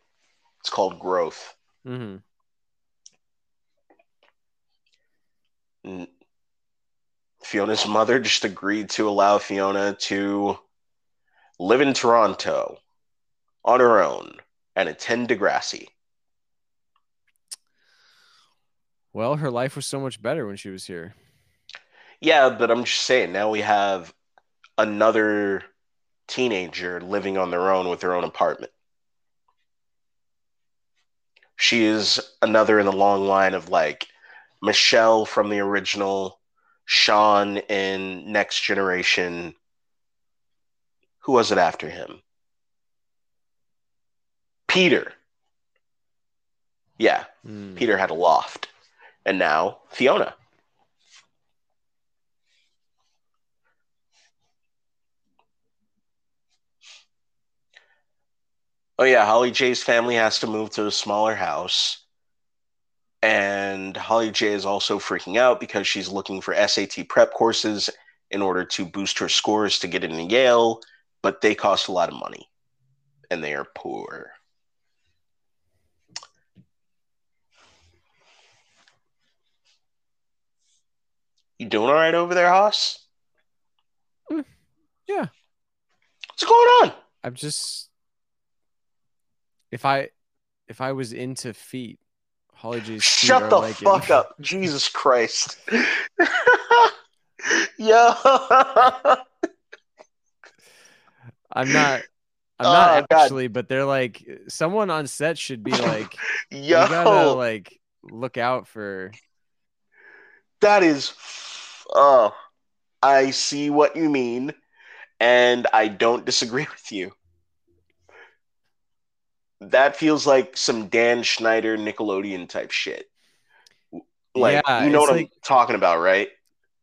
It's called growth. Mm-hmm. Fiona's mother just agreed to allow Fiona to live in Toronto on her own and attend Degrassi. Well, her life was so much better when she was here. Yeah, but I'm just saying now we have another teenager living on their own with their own apartment. She is another in the long line of like Michelle from the original, Sean in Next Generation. Who was it after him? Peter. Yeah, Hmm. Peter had a loft. And now Fiona. Oh yeah, Holly J's family has to move to a smaller house. And Holly J is also freaking out because she's looking for SAT prep courses in order to boost her scores to get into Yale, but they cost a lot of money. And they are poor. You doing all right over there, Haas? Mm, yeah. What's going on? I'm just if I if I was into feet, Holly J's feet Shut are the like fuck it. up. Jesus Christ. Yo. I'm not I'm Oh, not God. actually, but they're like someone on set should be like you Yo. gotta like look out for that is. Oh. I see what you mean, and I don't disagree with you. That feels like some Dan Schneider Nickelodeon type shit. Like, Yeah, you know what like- I'm talking about, right?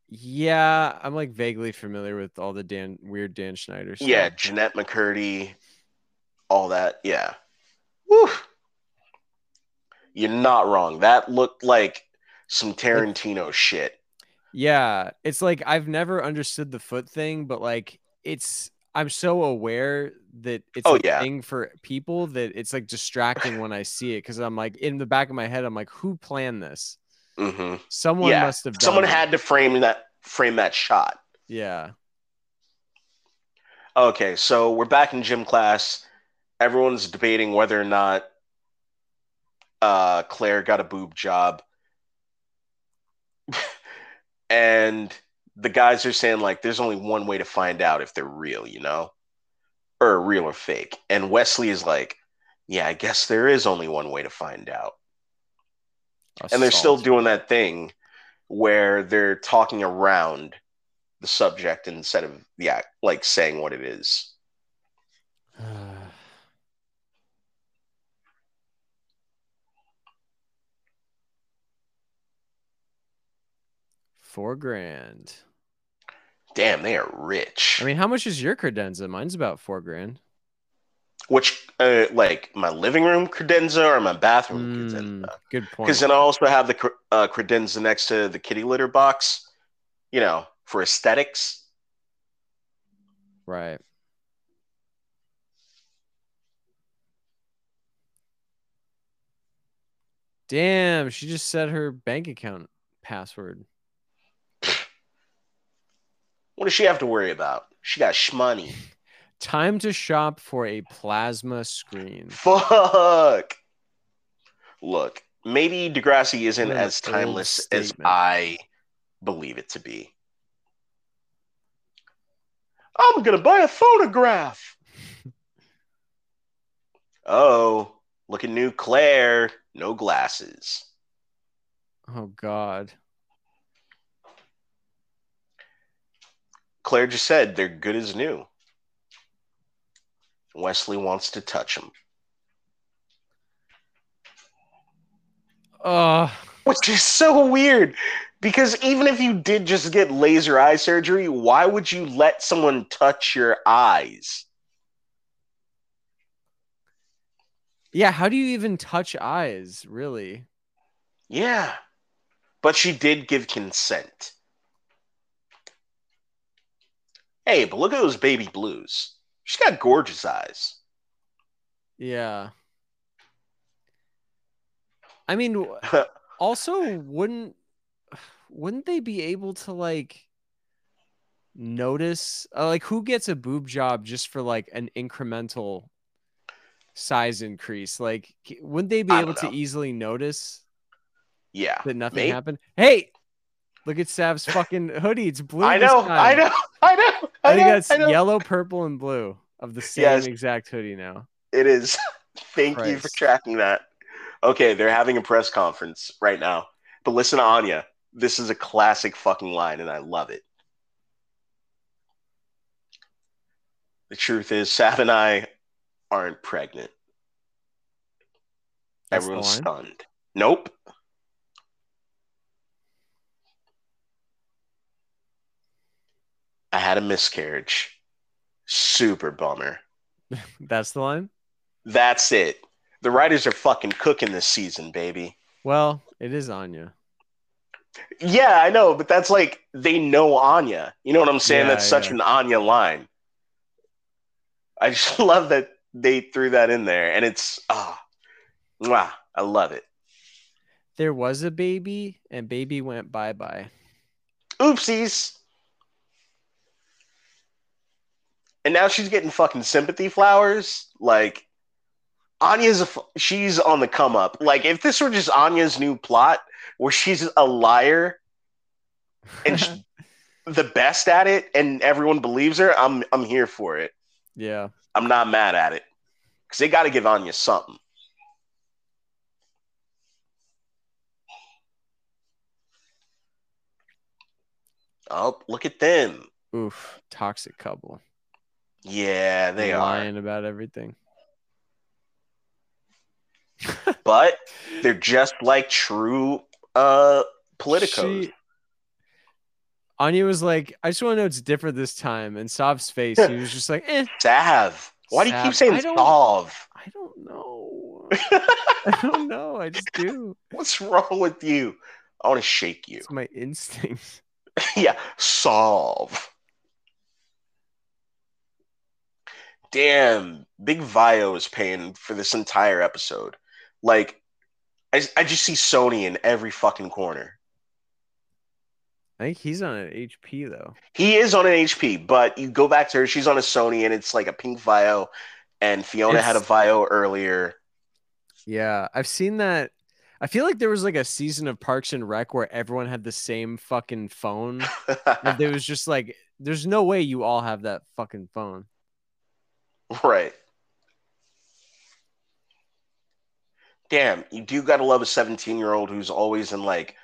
Yeah, I'm like vaguely familiar with all the Dan weird Dan Schneider stuff. Yeah, Jennette McCurdy, all that. Yeah. Woo. You're not wrong. That looked like some Tarantino shit. Yeah, it's like I've never understood the foot thing, but like it's I'm so aware that it's Oh, a yeah. thing for people that it's like distracting when I see it because I'm like in the back of my head, I'm like, who planned this? hmm Someone Yeah, must have done Someone it. had to frame that frame that shot. Yeah. Okay, so we're back in gym class. Everyone's debating whether or not uh, Clare got a boob job. and the guys are saying, like, there's only one way to find out if they're real, you know? Or real or fake. And Wesley is like, yeah, I guess there is only one way to find out. And they're still doing that thing where they're talking around the subject instead of, yeah, like saying what it is. Four grand. Damn, they are rich. I mean, how much is your credenza? Mine's about four grand. Which, uh, like, my living room credenza or my bathroom Mm, credenza? good point. Because then I also have the uh, credenza next to the kitty litter box, you know, for aesthetics. Right. Damn, she just said her bank account password. What does she have to worry about? She got shmoney. Time to shop for a plasma screen. Fuck. Look, maybe Degrassi isn't as timeless as. I believe it to be. I'm gonna buy a photograph. oh, look at new Clare. No glasses. Oh God. Clare just said they're good as new. Wesley wants to touch them, Uh which is so weird because even if you did just get laser eye surgery, why would you let someone touch your eyes? yeah, how do you even touch eyes, really? Yeah. But she did give consent. Hey, but look at those baby blues. She's got gorgeous eyes. Yeah. I mean, also wouldn't wouldn't they be able to like notice uh, like who gets a boob job just for like an incremental size increase like wouldn't they be able don't to easily notice yeah. that nothing Maybe. happened hey Look at Sav's fucking hoodie. It's blue. I this know, time. I know, I know. I, I think know, that's I know. yellow, purple, and blue of the same Yes. exact hoodie now. It is. Thank you for tracking that. Okay, they're having a press conference right now. But listen to Anya. This is a classic fucking line, and I love it. The truth is, Sav and I aren't pregnant. That's Everyone's stunned. Nope. I had a miscarriage. Super bummer. That's the line. That's it. The writers are fucking cooking this season, baby. Well, it is Anya. Yeah, I know, but that's like they know Anya. You know what I'm saying? Yeah, that's such yeah. an Anya line. I just love that they threw that in there, and it's ah, mwah, I love it. There was a baby, and baby went bye bye. Oopsies. And now she's getting fucking sympathy flowers. Like Anya's a f- she's on the come up. Like if this were just Anya's new plot, where she's a liar and sh- the best at it, and everyone believes her, I'm I'm here for it. yeah. I'm not mad at it because they got to give Anya something. Oh, look at them. Oof. Toxic couple. Yeah, they are. lying about everything. But they're just like true uh politicos. She- Anya was like, I just want to know it's different this time. And Sav's face, he was just like, eh, Sav. Why do you keep Sav. saying I solve? I don't know. I don't know. I just do. What's wrong with you? I want to shake you. It's my instinct. yeah, solve. Damn, Big Vaio is paying for this entire episode. Like, I, I just see Sony in every fucking corner. I think he's on an HP though. He is on an HP, but you go back to her, she's on a Sony, and it's like a pink Vaio, and Fiona had a It's- Vaio earlier. Yeah, I've seen that. I feel like there was like a season of Parks and Rec where everyone had the same fucking phone. and there was just like, there's no way you all have that fucking phone. Right. Damn, you do gotta love a 17 year old who's always in like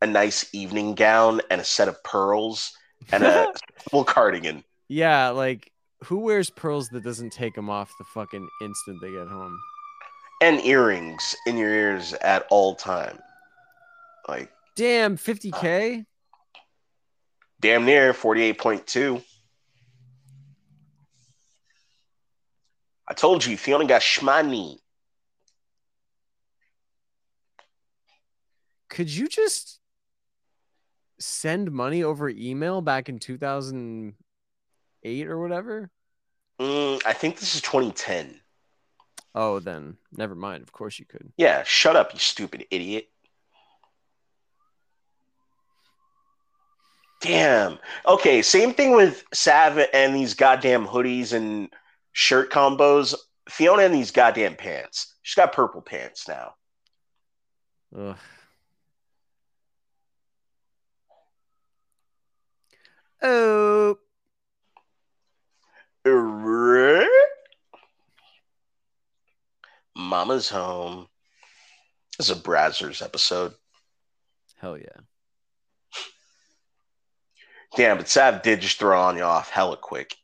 a nice evening gown and a set of pearls and a full cardigan. Yeah, like who wears pearls that doesn't take them off the fucking instant they get home? and earrings in your ears at all time. Like Damn, 50k. Uh, damn near 48.2. I told you, Fiona got shmoney. Could you just send money over email back in 2008 or whatever? Mm, I think this is 2010. Oh, then never mind. Of course you could. Yeah, shut up, you stupid idiot. Damn. Okay, same thing with Sav and these goddamn hoodies and shirt combos. Fiona and these goddamn pants. She's got purple pants now. Ugh. Oh, Mama's home. This is a Brazzers episode. hell yeah. Damn, but Sav did just throw on you off hella quick.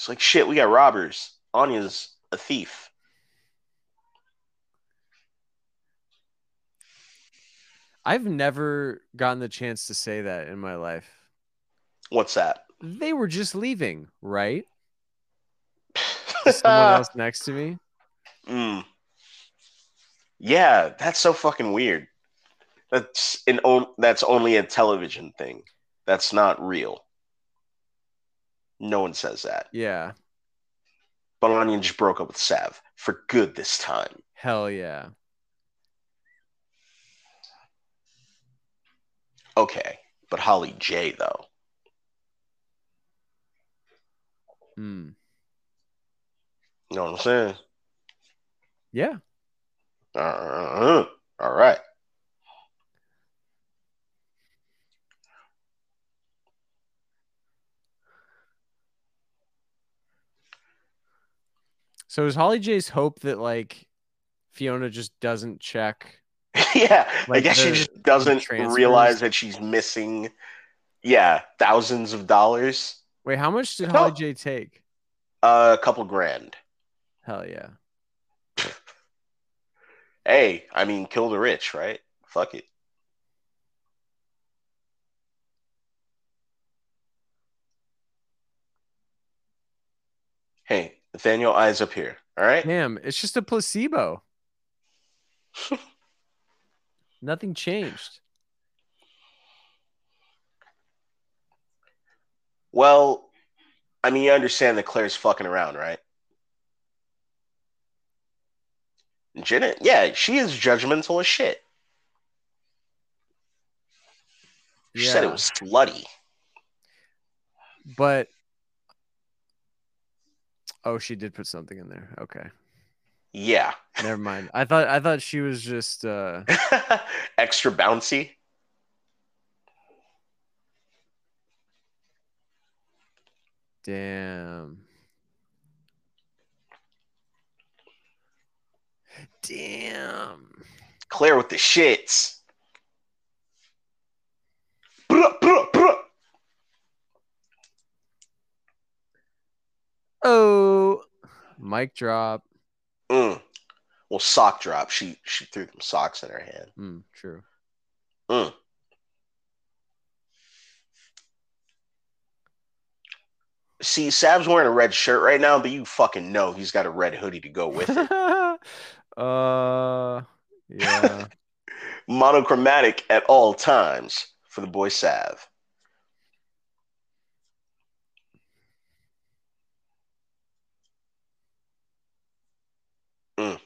It's like shit, we got robbers. Anya's a thief. I've never gotten the chance to say that in my life. What's that? They were just leaving, right? Someone else next to me. Mm. Yeah, that's so fucking weird. That's an on- that's only a television thing. That's not real. No one says that. Yeah. But just broke up with Sav for good this time. Hell yeah. Okay, but Holly J though. Hmm. You know what I'm saying? Yeah. Uh, All right. So is Holly J's hope that like Fiona just doesn't check? yeah, I Like guess she just doesn't realize that she's missing, yeah, thousands of dollars. Wait, how much did Holly J take? Uh, a couple grand. Hell yeah. Hey, I mean, kill the rich, right? Fuck it. Hey, Nathaniel, eyes up here. All right. Damn, it's just a placebo. Nothing changed. Well, I mean, you understand that Clare's fucking around, right? Jenna, yeah, she is judgmental as shit. She said it was slutty. But oh, she did put something in there. Okay, Yeah. never mind. I thought I thought she was just uh Extra bouncy. damn. Damn. Clare with the shits. Oh, mic drop. Mm. Well, sock drop. She she threw some socks in her hand. Hmm, true. Mm. See, Sav's wearing a red shirt right now, but you fucking know he's got a red hoodie to go with it. uh, yeah. Monochromatic at all times for the boy Sav. Mm.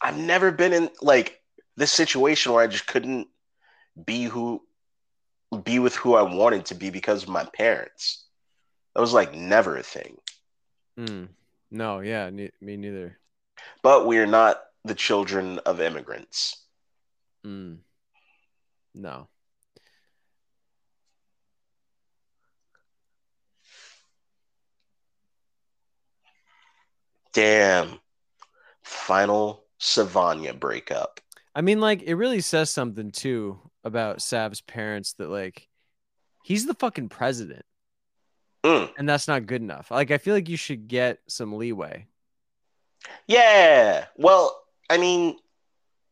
I've never been in like this situation where I just couldn't be who be with who I wanted to be because of my parents. That was like never a thing. Hmm. No, yeah, ne- me neither. But we are not the children of immigrants. Hmm. No. Damn. Final Savanya breakup. I mean, like, it really says something too about Sav's parents that like he's the fucking president, Mm. and that's not good enough. Like, I feel like you should get some leeway. Yeah. Well, I mean,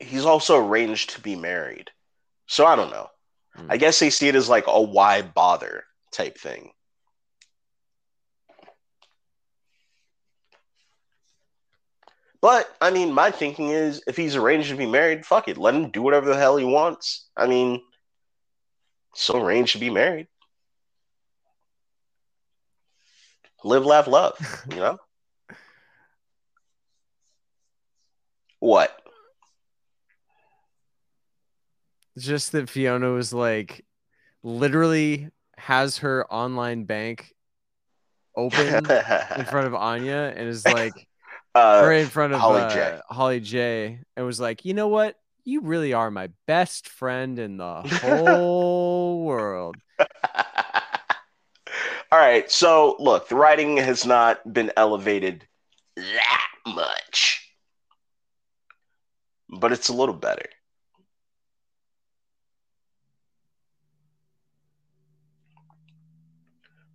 he's also arranged to be married. So I don't know. Mm. I guess they see it as like a why bother type thing. But I mean, my thinking is if he's arranged to be married, fuck it. Let him do whatever the hell he wants. I mean, so arranged to be married. Live, laugh, love, you know? What? Just that Fiona was like literally has her online bank open in front of Anya and is like uh, or in front of Holly uh, J. Holly J and was like, you know what? You really are my best friend in the whole world. All right. So, look, the writing has not been elevated that much, but it's a little better.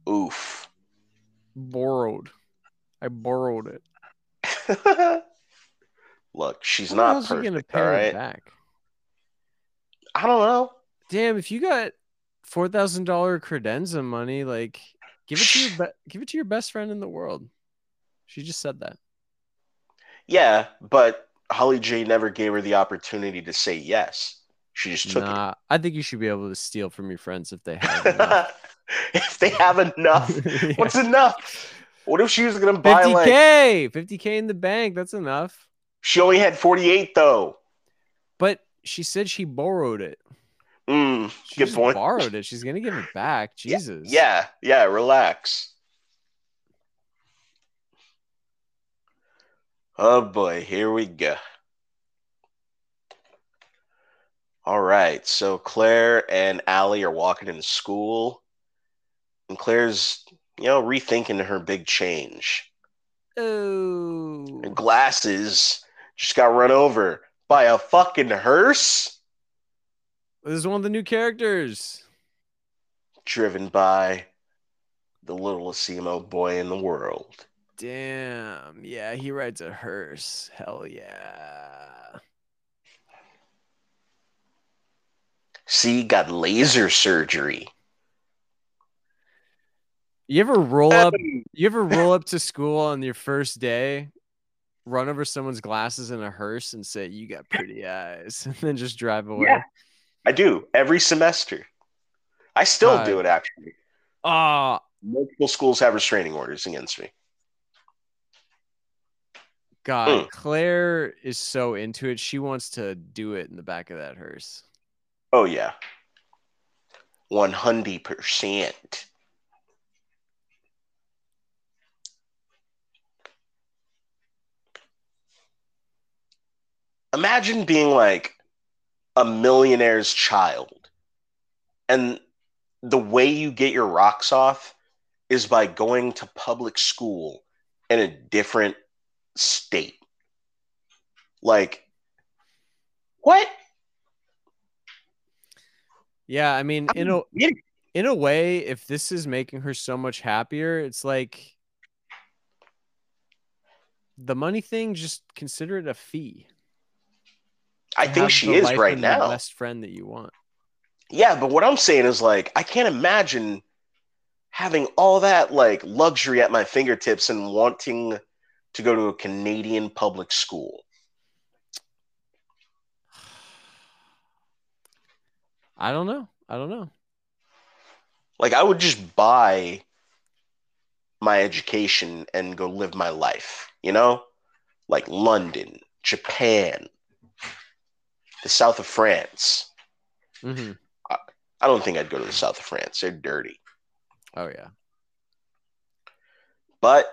Oof. Borrowed. I borrowed it. look, she's How not hell's she gonna perfect. pay All back? I don't know. Damn, if you got four thousand dollar credenza money, like give it to your be- give it to your best friend in the world. She just said that. Yeah, but Holly J never gave her the opportunity to say yes. She just took Nah, I think you should be able to steal from your friends if they have enough. if they have enough, Yeah. what's enough? What if she was gonna buy Fifty like k, fifty k in the bank. That's enough. she only had forty eight though? But she said she borrowed it. Mm, She Good point. borrowed it. She's gonna give it back. Jesus. yeah, yeah, relax. Oh boy, here we go. All right. So Clare and Alli are walking into school, and Clare's, you know, rethinking her big change. Oh. Her glasses just got run over by a fucking hearse This is one of the new characters. driven by the littlest emo boy in the world. Damn. Yeah, he rides a hearse. Hell yeah. See, got laser surgery. You ever roll up you ever roll up to school on your first day, run over someone's glasses in a hearse and say, You got pretty eyes, and then just drive away? Yeah. I do every semester. I still Uh, do it actually. Ah, Multiple schools have restraining orders against me. God, Mm. Clare is so into it. She wants to do it in the back of that hearse. Oh yeah. 100%. Imagine being like a millionaire's child. And the way you get your rocks off is by going to public school in a different state. Like, what? Yeah, I mean, in a in a way, if this is making her so much happier, it's like the money thing. Just consider it a fee. I think she is right now. Best friend that you want. Yeah, but what I'm saying is like I can't imagine having all that like luxury at my fingertips and wanting to go to a Canadian public school. I don't know. I don't know. Like I would just buy my education and go live my life, you know? Like London, Japan, the south of France. hmm I don't think I'd go to the south of France. They're dirty. Oh yeah. But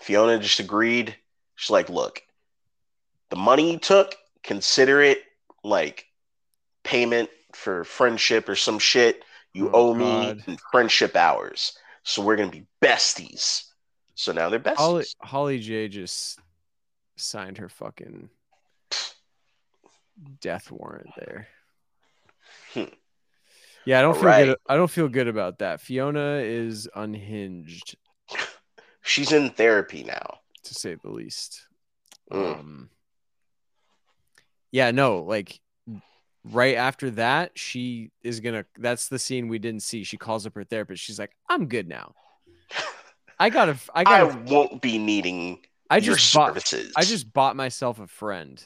Fiona just agreed. She's like, look, the money you took, consider it like payment for friendship or some shit. You Oh, owe me God. in friendship hours. So we're going to be besties. So now they're besties. Holly Holly J just signed her fucking death warrant there. Hmm. Yeah, I don't All feel good. I don't feel good about that. Fiona is unhinged, She's in therapy now. to say the least. Mm. Um, yeah, no, like right after that, she is gonna. That's the scene we didn't see. She calls up her therapist. She's like, "I'm good now. I gotta. I I gotta. won't be needing I, your just bought. services. I just bought myself a friend.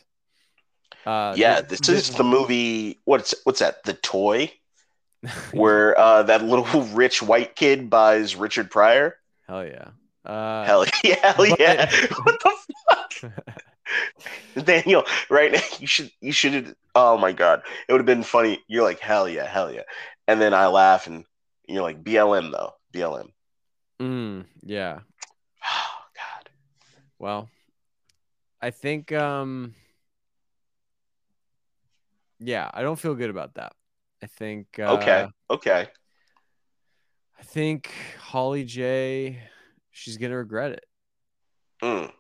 Uh, yeah, th- this is the movie. What's what's that? The toy, where uh, that little rich white kid buys Richard Pryor. Hell yeah. Uh, Hell yeah, hell but- yeah! what the fuck, Daniel? Right now, you should you should. Oh my god, it would have been funny. You're like hell yeah, hell yeah, and then I laugh and you're like BLM though, BLM. mm, yeah. Oh god. Well, I think um yeah, I don't feel good about that. I think uh, Okay, okay. I think Holly J she's going to regret it. Mm,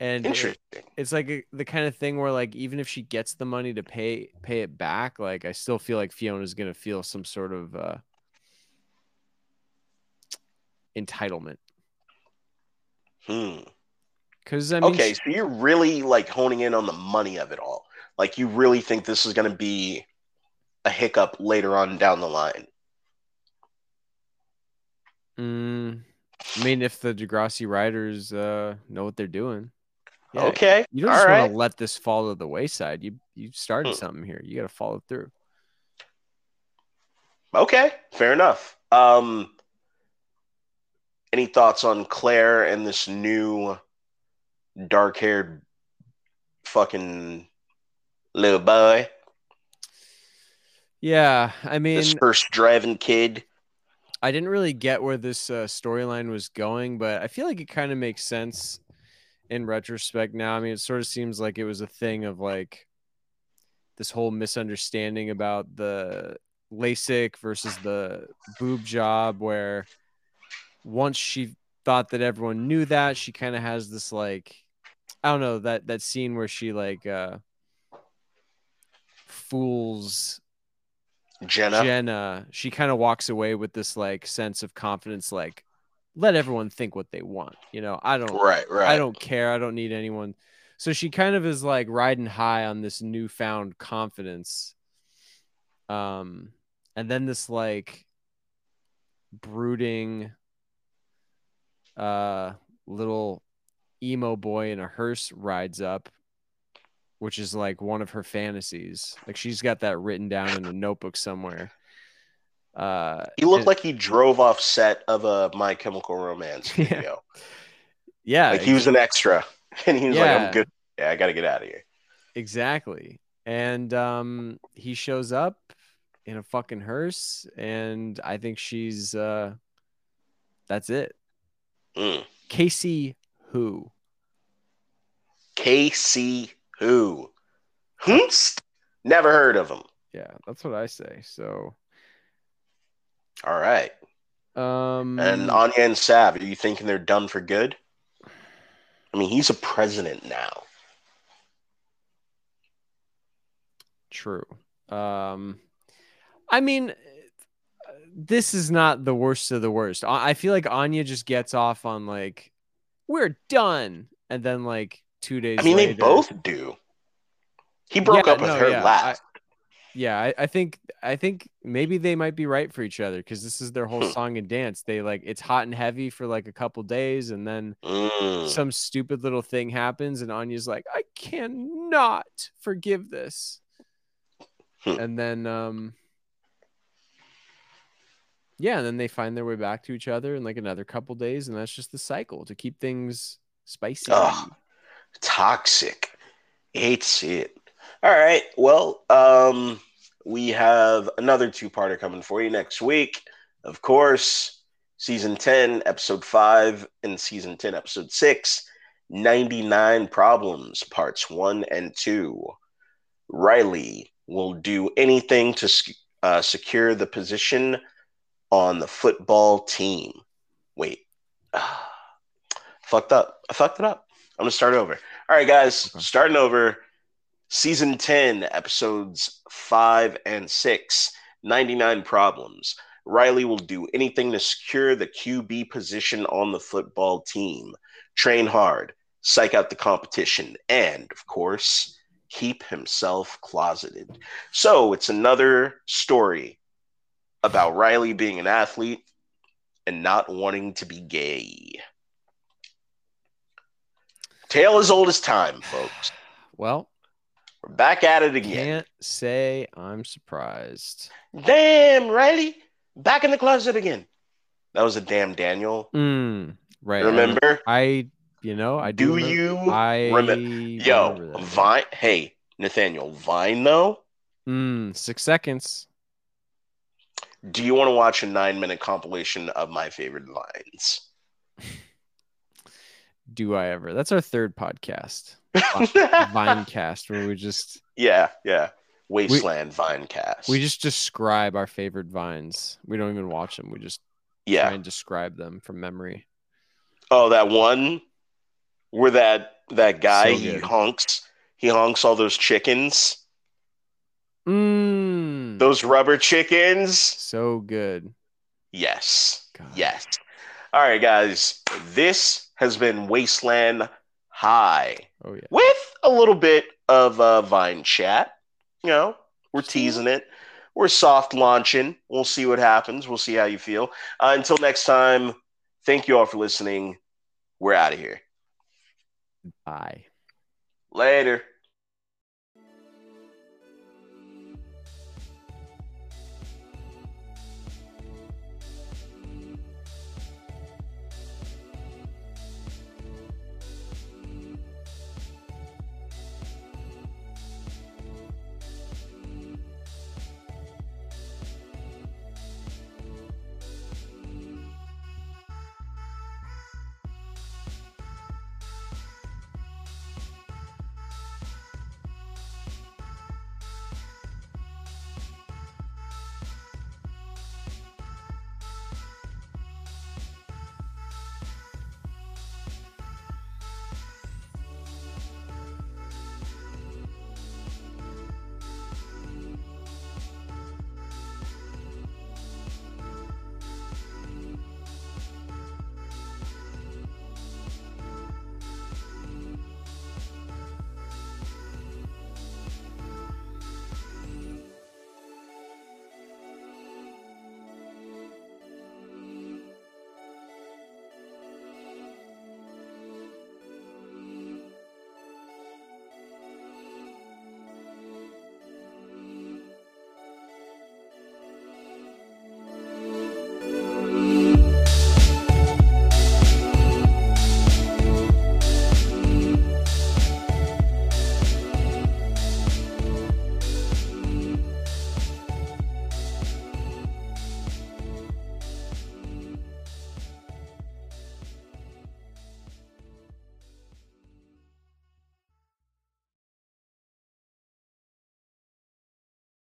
And it- interesting. it's like a, the kind of thing where like even if she gets the money to pay pay it back, like I still feel like Fiona's going to feel some sort of uh entitlement Hmm. cuz I mean okay, so you're really like honing in on the money of it all. Like you really think this is going to be a hiccup later on down the line. Mm, I mean, if the Degrassi riders uh, know what they're doing, Yeah, okay, you don't just right. want to let this fall to the wayside. You you started Hmm. something here. You got to follow through. Okay, fair enough. Um, any thoughts on Clare and this new dark-haired fucking little boy, Yeah, I mean, this first driving kid? I didn't really get where this uh, storyline was going, but I feel like it kind of makes sense in retrospect now. I mean, it sort of seems like it was a thing of like this whole misunderstanding about the LASIK versus the boob job, where once she thought that everyone knew that, she kind of has this like, I don't know that that scene where she like uh fools Jenna. Jenna. She kind of walks away with this like sense of confidence, like let everyone think what they want. You know, I don't Right, right. I don't care. I don't need anyone. So she kind of is like riding high on this newfound confidence. Um, and then this like brooding, uh, little emo boy in a hearse rides up, which is like one of her fantasies. Like she's got that written down in a notebook somewhere. Uh, He looked and- like he drove off set of a My Chemical Romance Yeah. video. yeah, like he was an extra, and he was like, "I'm good. Yeah, I got to get out of here." Exactly. And um he shows up in a fucking hearse and I think she's uh that's it. Mm. Casey who? Who? Hunst? Never heard of him. Yeah, that's what I say. So All right. um And Anya and Sav, are you thinking they're done for good? I mean, he's a president now. true. Um I mean this is not the worst of the worst. I feel like Anya just gets off on like we're done and then like 2 days I mean, they later- both do. He broke Yeah, up with no, her yeah, last. Yeah, I, I think I think maybe they might be right for each other because this is their whole Hmm. song and dance. They like it's hot and heavy for like a couple days, and then Mm. some stupid little thing happens, and Anya's like, "I cannot forgive this," Hmm. and then um, yeah, and then they find their way back to each other in like another couple days, and that's just the cycle to keep things spicy. Ugh. Toxic. Hate to see it. All right. Well, um, we have another two-parter coming for you next week. Of course, season 10, episode 5, and season 10, episode 6, 99 Problems, parts 1 and 2. Riley will do anything to uh, secure the position on the football team. Wait. fucked up. I fucked it up. I'm going to start over. All right, guys, Okay. starting over. Season 10, episodes 5 and 6, 99 Problems. Riley will do anything to secure the QB position on the football team, train hard, psych out the competition, and, of course, keep himself closeted. So it's another story about Riley being an athlete and not wanting to be gay. Tale as old as time, folks. Well, We're back at it again. can't say I'm surprised. Damn, Riley, back in the closet again. That was a damn Daniel. Mm, right. Remember? I, you know, I do. Do remem- you I remember? remember Yo. Vine. Hey, Nathaniel, Vine though. Mm, six seconds. Do you want to watch a nine-minute compilation of my favorite lines? Do I ever? That's our third podcast, Vinecast, where we just yeah, yeah. Wasteland Vinecast. we just describe our favorite vines. We don't even watch them. We just try yeah. and describe them from memory. Oh, that one where that that guy So he honks he honks all those chickens, Mm, those rubber chickens. so good. Yes. God. Yes. All right, guys. This has been Wasteland High Oh yeah. with a little bit of uh, Vine chat. You know, we're teasing it. We're soft launching. We'll see what happens. We'll see how you feel. Uh, until next time, thank you all for listening. We're out of here. Bye. Later.